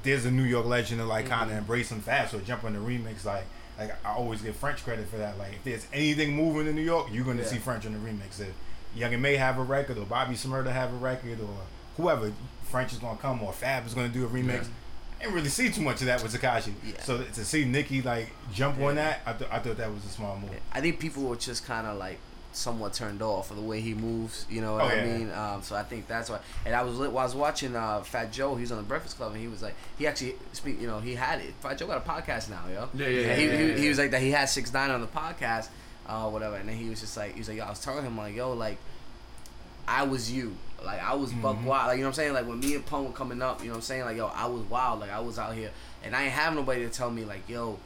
there's a New York legend to like kind Mhm. of embrace him fast or jump on the remix. Like, like I always give French credit for that. Like, if there's anything moving in New York, you're gonna Yeah. see French on the remix. If Young M.A have a record, or Bobby Shmurda have a record, or whoever, French is gonna come, or Fab is gonna do a remix. Yeah. I didn't really see too much of that with Tekashi. Yeah. So to see Nicki like jump on that, I, th- I thought that was a small move. I think people were just kind of like somewhat turned off of the way he moves. You know what Oh, I yeah. mean? Um, so I think that's why. And I was while I was watching uh, Fat Joe. He was on the Breakfast Club, and he was like, he actually speak. You know, he had it. Fat Joe got a podcast now, yo. Yeah, yeah, And he, yeah, he, yeah, he yeah. was like that. He had six nine on the podcast, uh, whatever. And then he was just like, he was like, yo, I was telling him like, yo, like, I was you. Like I was buck Mhm. wild. Like you know what I'm saying? Like when me and Pun were coming up, you know what I'm saying? Like yo, I was wild. Like I was out here, and I ain't have nobody to tell me like yo,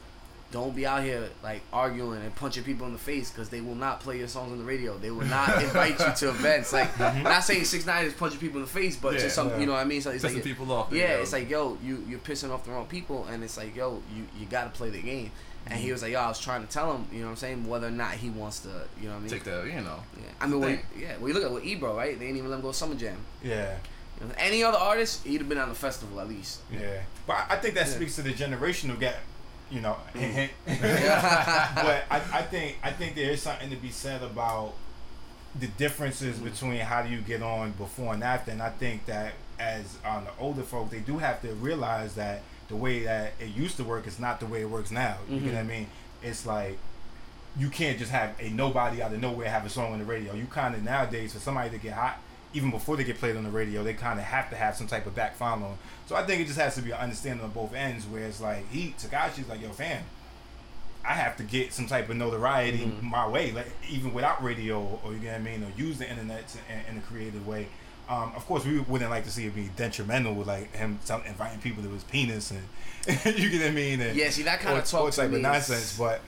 don't be out here like arguing and punching people in the face because they will not play your songs on the radio. They will not *laughs* invite you to events. Like not saying six nine is punching people in the face, but Yeah, just some yeah. you know what I mean. So it's Pissing like people off. yeah, it's like yo, you you're pissing off the wrong people, and it's like yo, you you got to play the game. And he was like, yo, I was trying to tell him, you know what I'm saying, whether or not he wants to, you know what I mean. take the you know. yeah. I mean, when, yeah, when you look at with Ebro, right? They didn't even let him go Summer Jam. Yeah. You know, any other artist, he'd have been on the festival at least. Yeah, but I- I think that Yeah. speaks to the generational gap. You know, mm. hint, *laughs* hint. But *laughs* I, I think I think there is something to be said about the differences mm. between how do you get on before and after. And I think that as on the older folk, they do have to realize that the way that it used to work is not the way it works now. You Mhm. know what I mean? It's like you can't just have a nobody out of nowhere have a song on the radio. You kind of nowadays for somebody to get hot, even before they get played on the radio, they kind of have to have some type of back following. So I think it just has to be an understanding on both ends. Where it's like he Tekashi's like, yo, fam, I have to get some type of notoriety Mhm. my way, like even without radio or you get what I mean, or use the internet to, in, in a creative way. Um, of course, we wouldn't like to see it be detrimental with like him some, inviting people to his penis and *laughs* you get what I mean. And, Yeah, see, that kind all- of all talk to type me of is- nonsense, but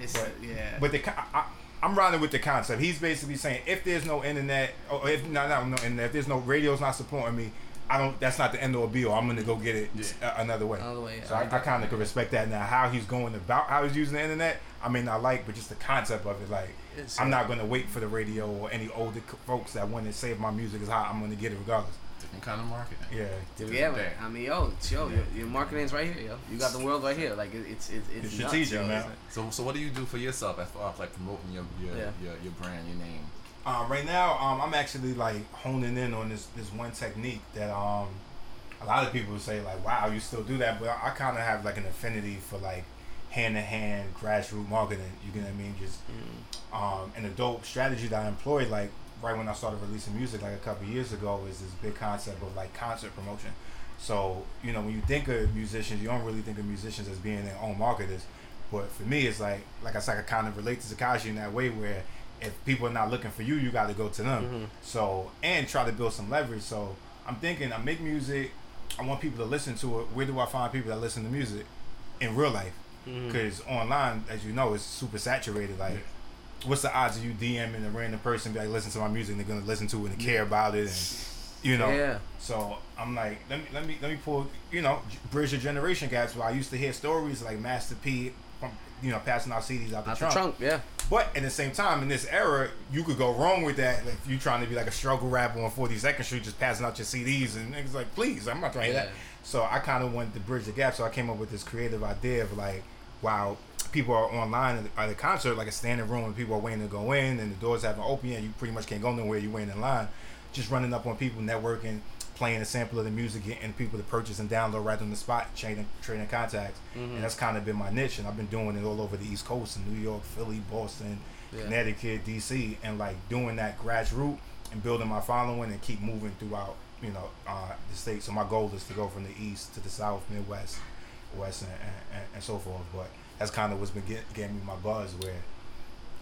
It's, but yeah. but the I, I'm riding with the concept. He's basically saying if there's no internet or if no no no internet, if there's no radio's not supporting me, I don't. That's not the end all be all. I'm gonna go get it Yeah. uh, another way. Another way, So I, I kind of can respect that. Now how he's going about how he's using the internet, I may not like, but just the concept of it, like Yes, I'm not gonna wait for the radio or any older c- folks that want to say if my music is hot. I'm gonna get it regardless. Different kind of marketing. Yeah. Yeah, man. I mean, yo, it's, yo, your, your marketing's right here, yo. You got the world right here. Like it, it's it's it's, It's nuts, strategic, yo. man. So, so what do you do for yourself as far as like promoting your your, Yeah. your, your brand, your name? Um, right now, um, I'm actually like honing in on this this one technique that um, a lot of people say like, "Wow, you still do that," but I, I kind of have like an affinity for like hand to hand grassroots marketing. You get what I mean? Just um, and a dope strategy that I employed like right when I started releasing music like a couple years ago is this big concept of like concert promotion. So you know when you think of musicians, you don't really think of musicians as being their own marketers. But for me, it's like like I said, I kind of relate to Tekashi in that way where if people are not looking for you, you got to go to them. So and try to build some leverage. So I'm thinking I make music. I want people to listen to it. Where do I find people that listen to music in real life? Mm-hmm. Because online, as you know, it's super saturated. Like, what's the odds of you DMing a random person be like, listen to my music, and they're gonna listen to it and care about it, and you know. Yeah. So I'm like, let me let me let me pull, you know, bridge the generation gaps. Where I used to hear stories like Master P, from, you know, passing out CDs out the Out the trunk. trunk, yeah. But at the same time, in this era, you could go wrong with that. Like, if you're trying to be like a struggle rapper on 42nd Street, just passing out your CDs, and niggas like, please, I'm not trying to hear Yeah. that. So I kind of wanted to bridge the gap. So I came up with this creative idea of like, wow, people are online at the, concert, like a standing room, and people are waiting to go in, and the doors haven't opened yet. You pretty much can't go nowhere. You waiting in line, just running up on people, networking, playing a sample of the music, getting people to purchase and download right on the spot, trading trading contacts, Mm-hmm. and that's kind of been my niche. And I've been doing it all over the East Coast, in New York, Philly, Boston, Yeah. Connecticut, DC, and like doing that grassroots and building my following and keep moving throughout, you know, uh, the state. So my goal is to go from the east to the south, Midwest, West, and, and, and so forth. But that's kind of what's been get, getting me my buzz, where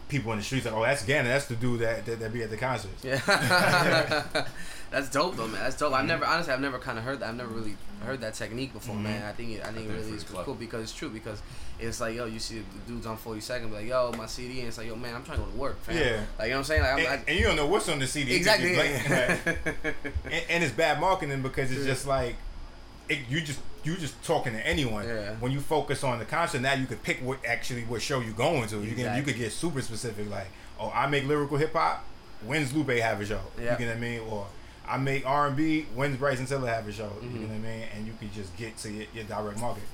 people in the streets like, oh, that's Gannon, that's the dude that that, that be at the concerts. Yeah. *laughs* That's dope though, man. That's dope. I've never honestly I've never kind of heard that. I've never really heard that technique before, Mhm. man. I think it, I think think it really is cool because it's true because it's like yo, you see the dudes on 42nd be like yo, my CD, and it's like yo, man, I'm trying to go to work, fam. Yeah. Like you know what I'm saying? Like I'm And, like, and you don't know what's on the CD. Exactly. be blatantly like- *laughs* and, and it's bad marketing because it's True. just like it, you just you just talking to anyone. Yeah. When you focus on the concert, now you could pick what actually what show you're going to. You can you could get super specific, like oh I make lyrical hip hop. When's Lupe have a show? Yeah. You get what I mean? Or I make R and B. When's Bryson Tiller have a show? You Mhm. get what I mean? And you could just get to your, your direct market.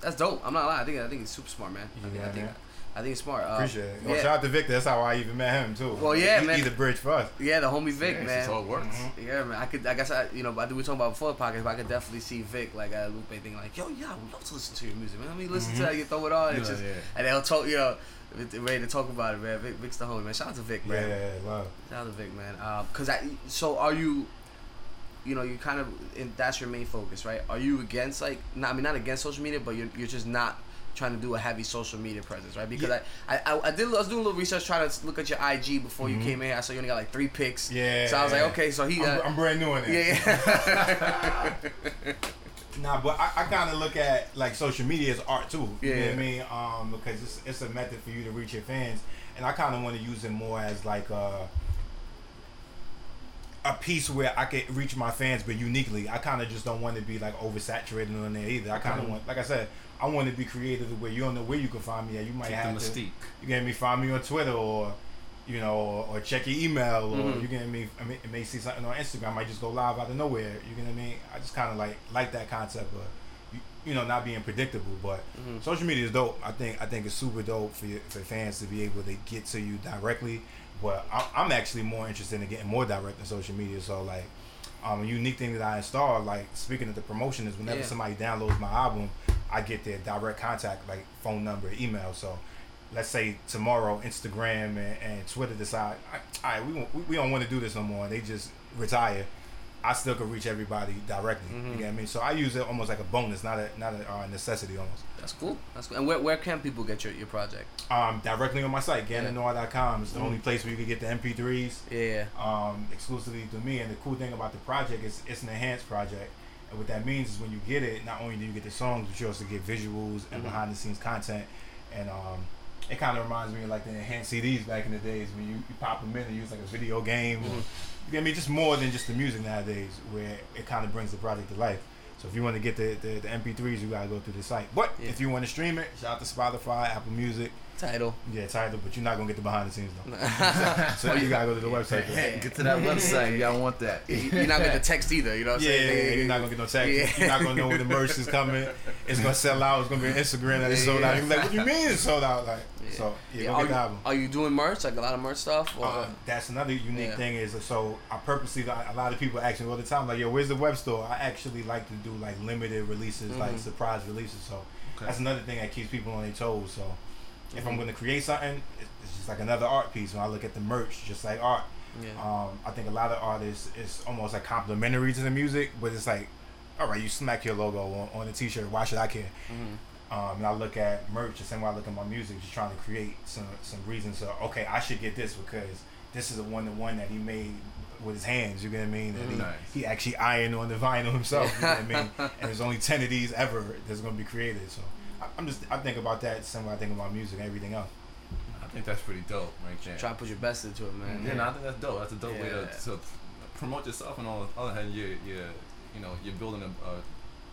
that's dope. I'm not lying. I think I think it's super smart, man. I think Yeah, I think, man. I think it's smart. Uh, Appreciate it. Well, yeah. shout out to Victor. That's how I even met him too. Well, yeah, he, man. He the bridge for us. Yeah, the homie Vic, Yeah, man. That's how it works. Mhm. Yeah, man. I could, I guess, I, you know, I do we talking about before the podcast, but I could definitely see Vic like uh, Lupe thing, like, yo, yeah, I would love to listen to your music, man. Let me listen to that, you throw it on, and Yeah, just, yeah. and they'll talk, you know, ready to talk about it, man. Vic, Vic's the homie, man. Shout out to Vic, man. Yeah, love. Shout out to Vic, man. Um, cause I, so are you, you know, you kind of, and that's your main focus, right? Are you against like, not, I mean, not against social media, but you're, you're just not trying to do a heavy social media presence, right? Because Yeah. I, I, I, did, I was doing a little research trying to look at your IG before you Mhm. came in. I saw you only got like three pics. Yeah. So I was like, okay, so he, I'm, uh, I'm brand new in it. yeah, yeah. *laughs* *laughs* Nah, but I, I kind of look at like social media as art too. You know what Yeah. I mean? Um, because it's, it's a method for you to reach your fans, and I kind of want to use it more as like a a piece where I could reach my fans, but uniquely. I kind of just don't want to be like oversaturated on there either. I kind of Mhm. want, like I said, I want to be creative the way you don't know where you can find me at. You might Keep the have to. mystique. You get me? Find me on Twitter or, you know, or, or check your email or Mhm. you get me? I mean, it may see something on Instagram. I might just go live out of nowhere. You get what I mean? I just kind of like like that concept of, you, you know, not being predictable. But Mhm. social media is dope. I think I think it's super dope for your, for fans to be able to get to you directly. But I, I'm actually more interested in getting more direct in social media. So like. Um, a unique thing that I installed, like speaking of the promotion, is whenever Yeah. somebody downloads my album, I get their direct contact, like phone number, email. So let's say tomorrow Instagram and, and Twitter decide, all right, we, we, we don't want to do this no more, and they just retire, I still could reach everybody directly. Mhm. You get what I mean? So I use it almost like a bonus, not a not a uh, necessity almost. That's cool. That's cool. And where, where can people get your, your project? Um, directly on my site, GannonNoir.com It's the Mhm. only place where you can get the MP3s Yeah. um, exclusively to me. And the cool thing about the project is it's an enhanced project. And what that means is when you get it, not only do you get the songs, but you also get visuals and Mhm. behind the scenes content. And um, it kind of reminds me of like the enhanced CDs back in the days when you, you pop them in and use like a video game. Or, Mhm. you get me? Just more than just the music nowadays, where it kind of brings the project to life. So if you want to get the, the, the MP3s, you gotta go through the site. But Yeah. if you want to stream it, shout out to Spotify, Apple Music. Tidal. Yeah, Tidal, but you're not gonna get the behind the scenes though. *laughs* so you gotta go to the website. for. Hey, get to that website. Y'all want that? You're not gonna get the text either. You know what I'm Yeah, saying? yeah, yeah, you're not gonna get no text. Yeah. You're not gonna know when the merch is coming. It's gonna sell out. It's gonna be on Instagram that it's sold out. You're like, what do you mean it's sold out? Like, so yeah, Yeah, go are, get the album. are you doing merch? Like a lot of merch stuff? Or? Uh, that's another unique Yeah. thing is so I purposely a lot of people ask me all the time like yo where's the web store I actually like to do like limited releases like Mhm. surprise releases so Okay. that's another thing that keeps people on their toes so if Mm-hmm. I'm going to create something it's just like another art piece when I look at the merch just like art yeah. um, I think a lot of artists it's almost like complimentary to the music but it's like all right you smack your logo on, on the t-shirt why should I care Mhm. um, and I look at merch the same way I look at my music, just trying to create some some reasons. So okay, I should get this because this is a one to one that he made with his hands. You get what I mean? That he, Nice. he actually ironed on the vinyl himself. You know what I mean? *laughs* And there's only ten of these ever that's gonna be created. So I'm just I think about that same way I think about music and everything else. I think that's pretty dope, right there. Try to put your best into it, man. Yeah, no, I think that's dope. That's a dope way to, to promote yourself, and on the other hand, you you you know you're building a, a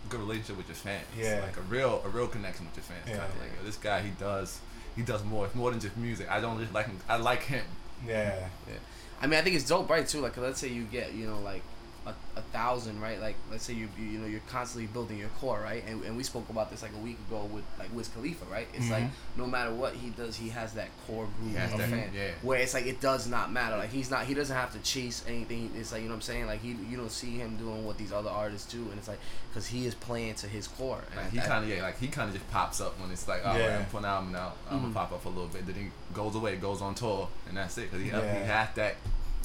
good relationship with your fans. Yeah. like a real a real connection with your fans. Yeah. Kind of like yo, this guy, he does he does more. It's more than just music. I don't just like him. I like him. Yeah. Yeah. I mean, I think it's dope, right? Too. Like, let's say you get, you know, like a, a thousand, right? Like, let's say you, you, you know, you're constantly building your core, right? And, and we spoke about this like a week ago with like Wiz Khalifa, right? It's like Mhm. no matter what he does, he has that core group of that- fan. yeah. Where it's like it does not matter. Like he's not, he doesn't have to chase anything. It's like you know what I'm saying. Like he, you don't see him doing what these other artists do, and it's like because he is playing to his core. And Like he kind of yeah, like he kind of just pops up when it's like, oh, Yeah. I'm putting an album out. I'm Mhm. gonna pop up for a little bit. Then he goes away, goes on tour, and that's it. Cause he, Yeah. he has that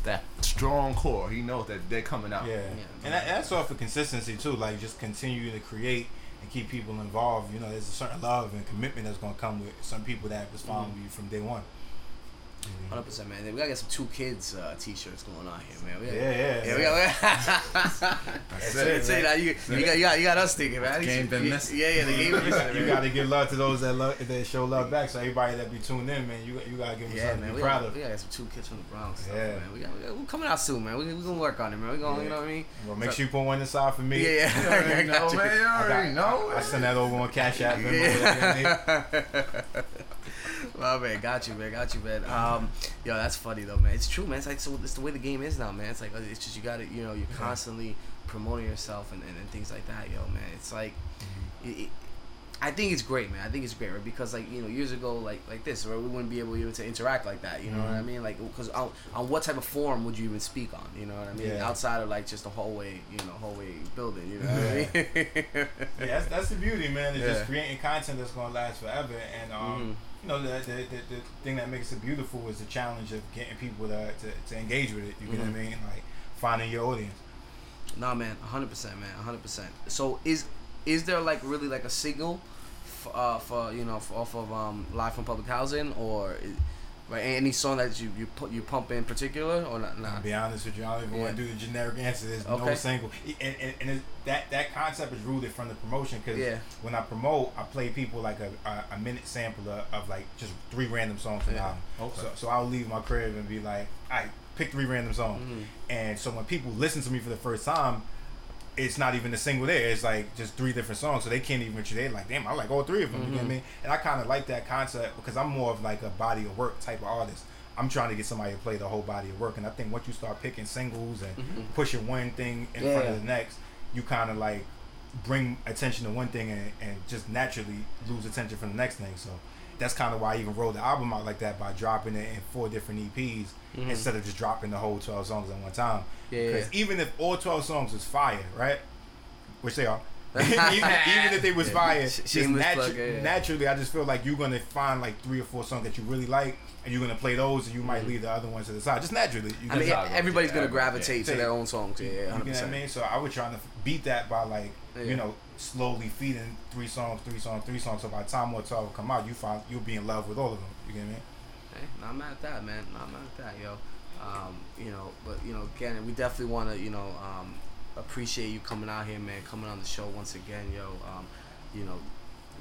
that strong core. He knows that they're coming out. Yeah, and that, that's all for consistency too. Like just continuing to create and keep people involved. You know, there's a certain love and commitment that's gonna come with some people that was following mm. you from day one. Hundred percent, man. We gotta get some two kids uh, t-shirts going on here, man. We Yeah, gotta- yeah. we got. That's *laughs* it. That you, you got you got you got us thinking, man. Game been yeah, missing. Yeah, yeah, the game. *laughs* you, got, you gotta give love to those that love that show love back. So everybody that be tuned in, man, you you gotta give them Yeah, something man. to We be proud got, of. we gotta get some two kids from the Bronx. Stuff, Yeah. man. We got, we got, we're coming out soon, man. We we gonna work on it, man. We gonna, you know what I mean? Well, make sure you put one aside for me. Yeah, yeah. *laughs* You already know, man. You I, already got, know. I, send that over on Cash App. Venmo, Well, man, got you, man, got you, man. Um, yo, that's funny though, man. It's true, man. It's like so. It's the way the game is now, man. It's like it's just you got to, you know, you're constantly promoting yourself and, and, and things like that, yo, man. It's like, it, it, I think it's great, man. I think it's great, right? Because like you know, years ago, like like this, right, we wouldn't be able to interact like that. You know what I mean? Like, because on, on what type of forum would you even speak on? You know what I mean? Yeah. Outside of like just a hallway, you know, hallway building. You know what I mean? *laughs* yeah, that's, that's the beauty, man. It's Yeah. just creating content that's gonna last forever. And um, Mhm. You know, the, the, the, the thing that makes it beautiful is the challenge of getting people to, to, to engage with it. You get what Mhm. I mean? Like finding your audience. Nah, man, hundred percent, man, hundred percent. So is is there like really like a signal, f- uh, for you know, for, off of um live from public housing or, right? Any song that you you put you pump in particular or not? Nah. I'll be honest with you, I don't even want to do the generic answer. There's no single, and, and, and that that concept is rooted from the promotion because Yeah. when I promote, I play people like a, a, a minute sample of, of like just three random songs from the album. Okay. So, so I'll leave my crib and be like, I pick three random songs, Mhm. and so when people listen to me for the first time. It's not even a single there. It's like just three different songs, so they can't even. They're like, damn, I like all three of them. You know what I mean? And I kind of like that concept because I'm more of like a body of work type of artist. I'm trying to get somebody to play the whole body of work, and I think once you start picking singles and Mhm. pushing one thing in Yeah, front of the next, you kind of like bring attention to one thing and, and just naturally lose attention from the next thing. So that's kind of why I even rolled the album out like that by dropping it in four different EPs Mhm. instead of just dropping the whole 12 songs at one time. Yeah, Because yeah. even if all 12 songs was fire, right? Which they are. *laughs* *laughs* even, even if they was Yeah. fire, Sh- just natu- plug, yeah, naturally, I just feel like you're gonna find like three or four songs that you really like, and you're gonna play those, and you might Mhm. leave the other ones to the side. Just naturally, you I mean, That's how it goes, everybody's gonna gravitate to their own songs. Yeah, you yeah, get hundred what I mean? So I was trying to beat that by like, you know, slowly feeding three songs, three songs, three songs. So by the time more twelve come out, you find you'll be in love with all of them. You get mean? Hey, not mad at that, man. Not mad at that, yo. Um, you know, but you know, again, we definitely want to, you know, um, appreciate you coming out here, man. Coming on the show once again, yo. Um, you know,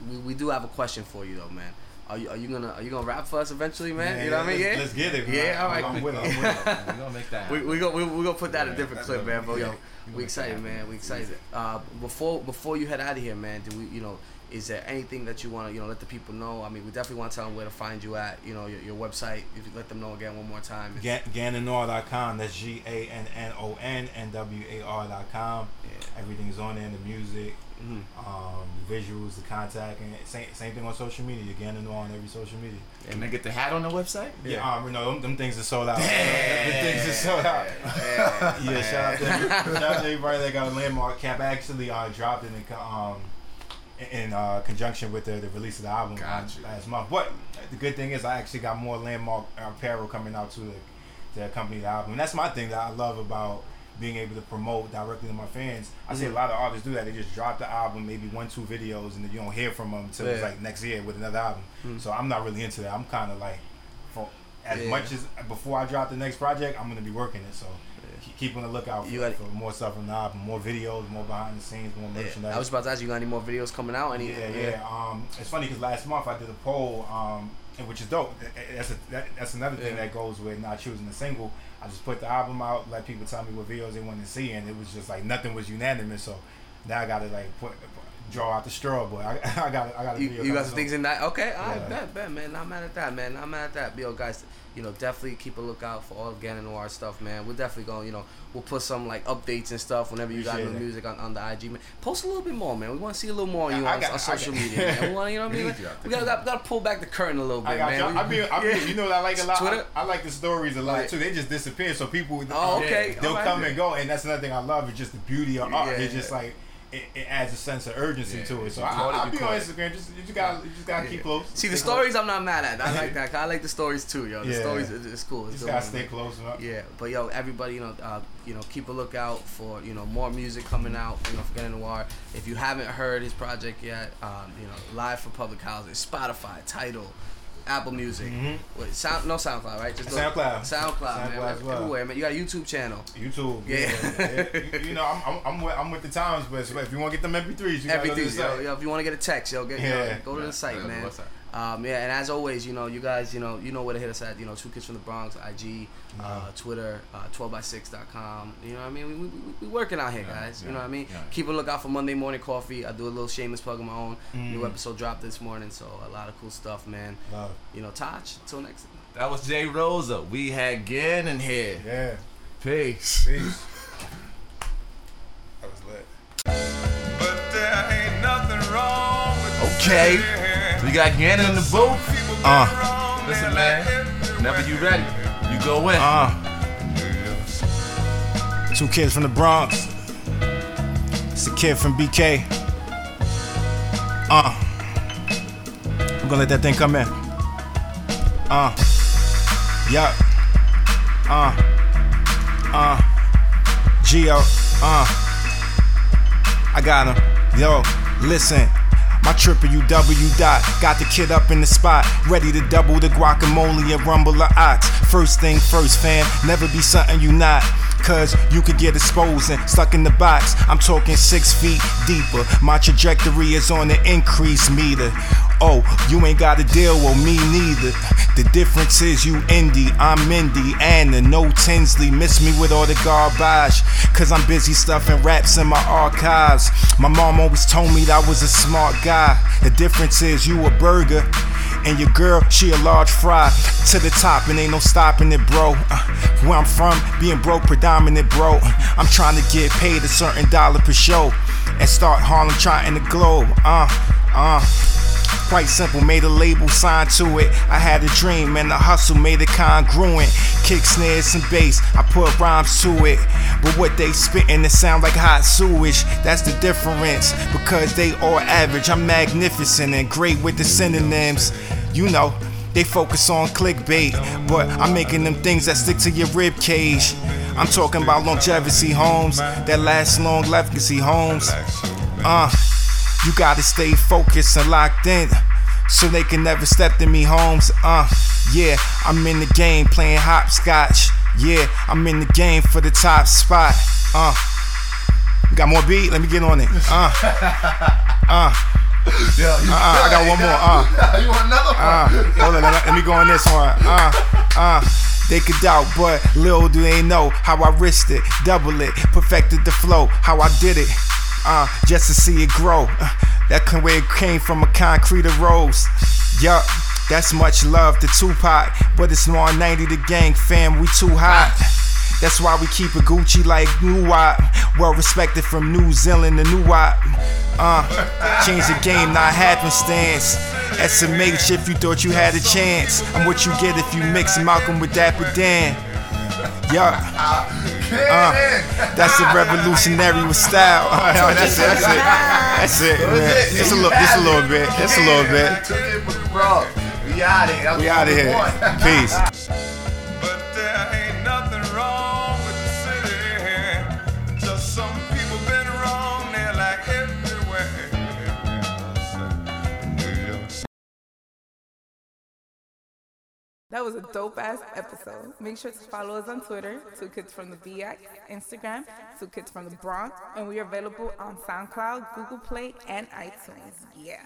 we, we do have a question for you though, man. Are you are you gonna are you gonna rap for us eventually, man? you know what I mean? let's- Yeah. Let's get it. man. Yeah, all right. I'm, with it. I'm with it. *laughs* We're gonna make that. We happen. we go we we gonna put that in a different clip, man. But yo. We excited, man. We excited. Uh, before before you head out of here, man, do we you know? Is there anything that you want to you know let the people know? I mean, we definitely want to tell them where to find you at. You know, your, your website. If you let them know again one more time. Gan- GannonNoir.com. That's G A N N O N N W A R.com. Yeah. Everything's on there. The music, Mhm. um, the visuals, the contact, and same same thing on social media. GannonNoir on every social media. And they get the hat on the website? Yeah, um, you know them, them things are sold out. *laughs* them things are sold out. Yeah, *laughs* yeah, shout out, to, shout out to everybody that got a landmark cap. I actually uh, dropped it in co- um in uh, conjunction with the, the release of the album Got um, last month. But the good thing is I actually got more landmark apparel coming out to the to accompany the album. And that's my thing that I love about being able to promote directly to my fans. I see a Mm-hmm. lot of artists do that. They just drop the album, maybe one, two videos, and then you don't hear from them until it's Yeah. like next year with another album. So I'm not really into that. I'm kind of like, for as Yeah. much as before I drop the next project, I'm gonna be working it. So keep, keep on the lookout for, You gotta- for more stuff from the album, more videos, more behind the scenes, more Yeah. merchandise. I was about to ask you got any more videos coming out? Any? Yeah, yeah. Um, it's funny because last month I did a poll, um, which is dope. That's a, that, that's another thing Yeah. that goes with not choosing a single. I just put the album out, let people tell me what videos they want to see, and it was just like nothing was unanimous. So now I got to like put draw out the straw, boy. I, *laughs* I got I got You, you got some things in that? Okay, I Yeah. bet, bet, man. Not mad at that, man. Not mad at that. Yo, guys, you know, definitely keep a lookout for all of Gannon Noir stuff, man. We're definitely going, you know, we'll put some like updates and stuff whenever you got Appreciate new music on, on the IG, man. Post a little bit more, man. We want to see a little more on you I on, got- on social got- media, man. We want, you know what I *laughs* We mean? out We there. gotta, gotta pull back the curtain a little bit, I got man. you. I mean, I mean, Yeah. you know, what I like a lot. Twitter? I, I like the stories a lot Right. too. They just disappear, so people. Oh, okay. They'll Alright. come and go, and that's another thing I love. Is just the beauty of art. Yeah, It's just yeah. like. It, it adds a sense of urgency Yeah, to it. So you I, caught it, I'll you be on it. Instagram. Just you just gotta you just gotta keep close. See the Stay close. stories, I'm not mad at. I like that. I like the stories too, yo. The Yeah. stories, it's cool. It's Just dope, gotta man. stay close. man. Yeah, but yo, everybody, you know, uh, you know, keep a lookout for you know more music coming out. You know, for Gannon Noir. If you haven't heard his project yet, um, you know, live for public housing, Spotify, Tidal, Apple Music, Mhm. Wait, sound no SoundCloud, right? Just SoundCloud. SoundCloud, man. SoundCloud as well. Everywhere, man. You got a YouTube channel. YouTube. Yeah. Yeah. you, you know, I'm, I'm, I'm, with, I'm with the times, but if you want to get them MP3s, you gotta go to Everything, the yo, site. yo, if you want to get a text, yo, get, you know, Yeah. go to the site, Yeah, go to man. The website. Um, yeah, and as always, you know, you guys, you know, you know where to hit us at. You know, two kids from the Bronx, IG, uh, Twitter, uh, 12by6.com. You know what I mean? We, we, we, we working out here, Yeah, guys. You know what I mean? yeah. Keep a lookout for Monday Morning Coffee. I do a little shameless plug of my own. New Mm. episode dropped this morning, so a lot of cool stuff, man. Love. You know, Taj, until next time. That was Jay Rosa. We had Gannon here. Yeah. Peace. Peace. *laughs* that was lit. But there ain't nothing wrong Okay. We got Gannon in the booth. Uh, Listen, man. Whenever you ready, you go in. uh. Two kids from the Bronx. It's a kid from BK. Uh. I'm gonna let that thing come in. Uh. Yup. Uh. Uh. Geo. Uh. I got him. Yo, listen. My triple UW dot got the kid up in the spot, ready to double the guacamole and rumble the ox. First thing first, fam, never be something you not. Cause you could get exposed and stuck in the box. I'm talking six feet deeper. My trajectory is on the increase meter. Oh, you ain't gotta deal with me neither. The difference is you indie, I'm Mindy, Anna, no Tinsley. Miss me with all the garbage. Cause I'm busy stuffing raps in my archives. My mom always told me that I was a smart guy. The difference is you a burger. And your girl, she a large fry to the top, and ain't no stopping it, bro. Uh, where I'm from, being broke predominant, bro. I'm trying to get paid a certain dollar per show and start Harlem trying to globe. Uh, uh. Quite simple, made a label, signed to it. I had a dream and the hustle made it congruent. Kick snares and bass, I put rhymes to it. But what they spittin', it sound like hot sewage. That's the difference, because they all average. I'm magnificent and great with the synonyms. You know, they focus on clickbait, but I'm making them things that stick to your rib cage. I'm talking about longevity homes that last long legacy homes. Uh, you gotta stay focused and locked in. So they can never step to me homes. Uh, yeah, I'm in the game playing hopscotch. Yeah, I'm in the game for the top spot. Uh, got more beat? Let me get on it. Uh, *laughs* uh. You, Uh, I got one more. Uh. *laughs* you want another one? Uh, hold on, let me- let me go on this one. Uh, uh. They could doubt, but little do they know how I risked it, double it, perfected the flow, how I did it. Uh, just to see it grow. Uh, that can where it came from a concrete of rose. Yup, that's much love to Tupac, but it's more 90 the gang fam, we too hot. That's why we keep it Gucci like New Wop. Well respected from New Zealand to New Wop. Uh, change the game, not happenstance. SMH if you thought you had a chance. I'm what you get if you mix Malcolm with Dapper Dan. Yup. Uh, that's a revolutionary with style. *laughs* That's it. That's it. That's it, man. Just a little. Just a little bit. Just a little bit. Took it from the Bronx. We out of here. We out of here. Peace. That was a dope ass episode. Make sure to follow us on Twitter, Two Kids from the BX, Instagram, Two Kids from the Bronx, and we are available on SoundCloud, Google Play, and iTunes. Yeah.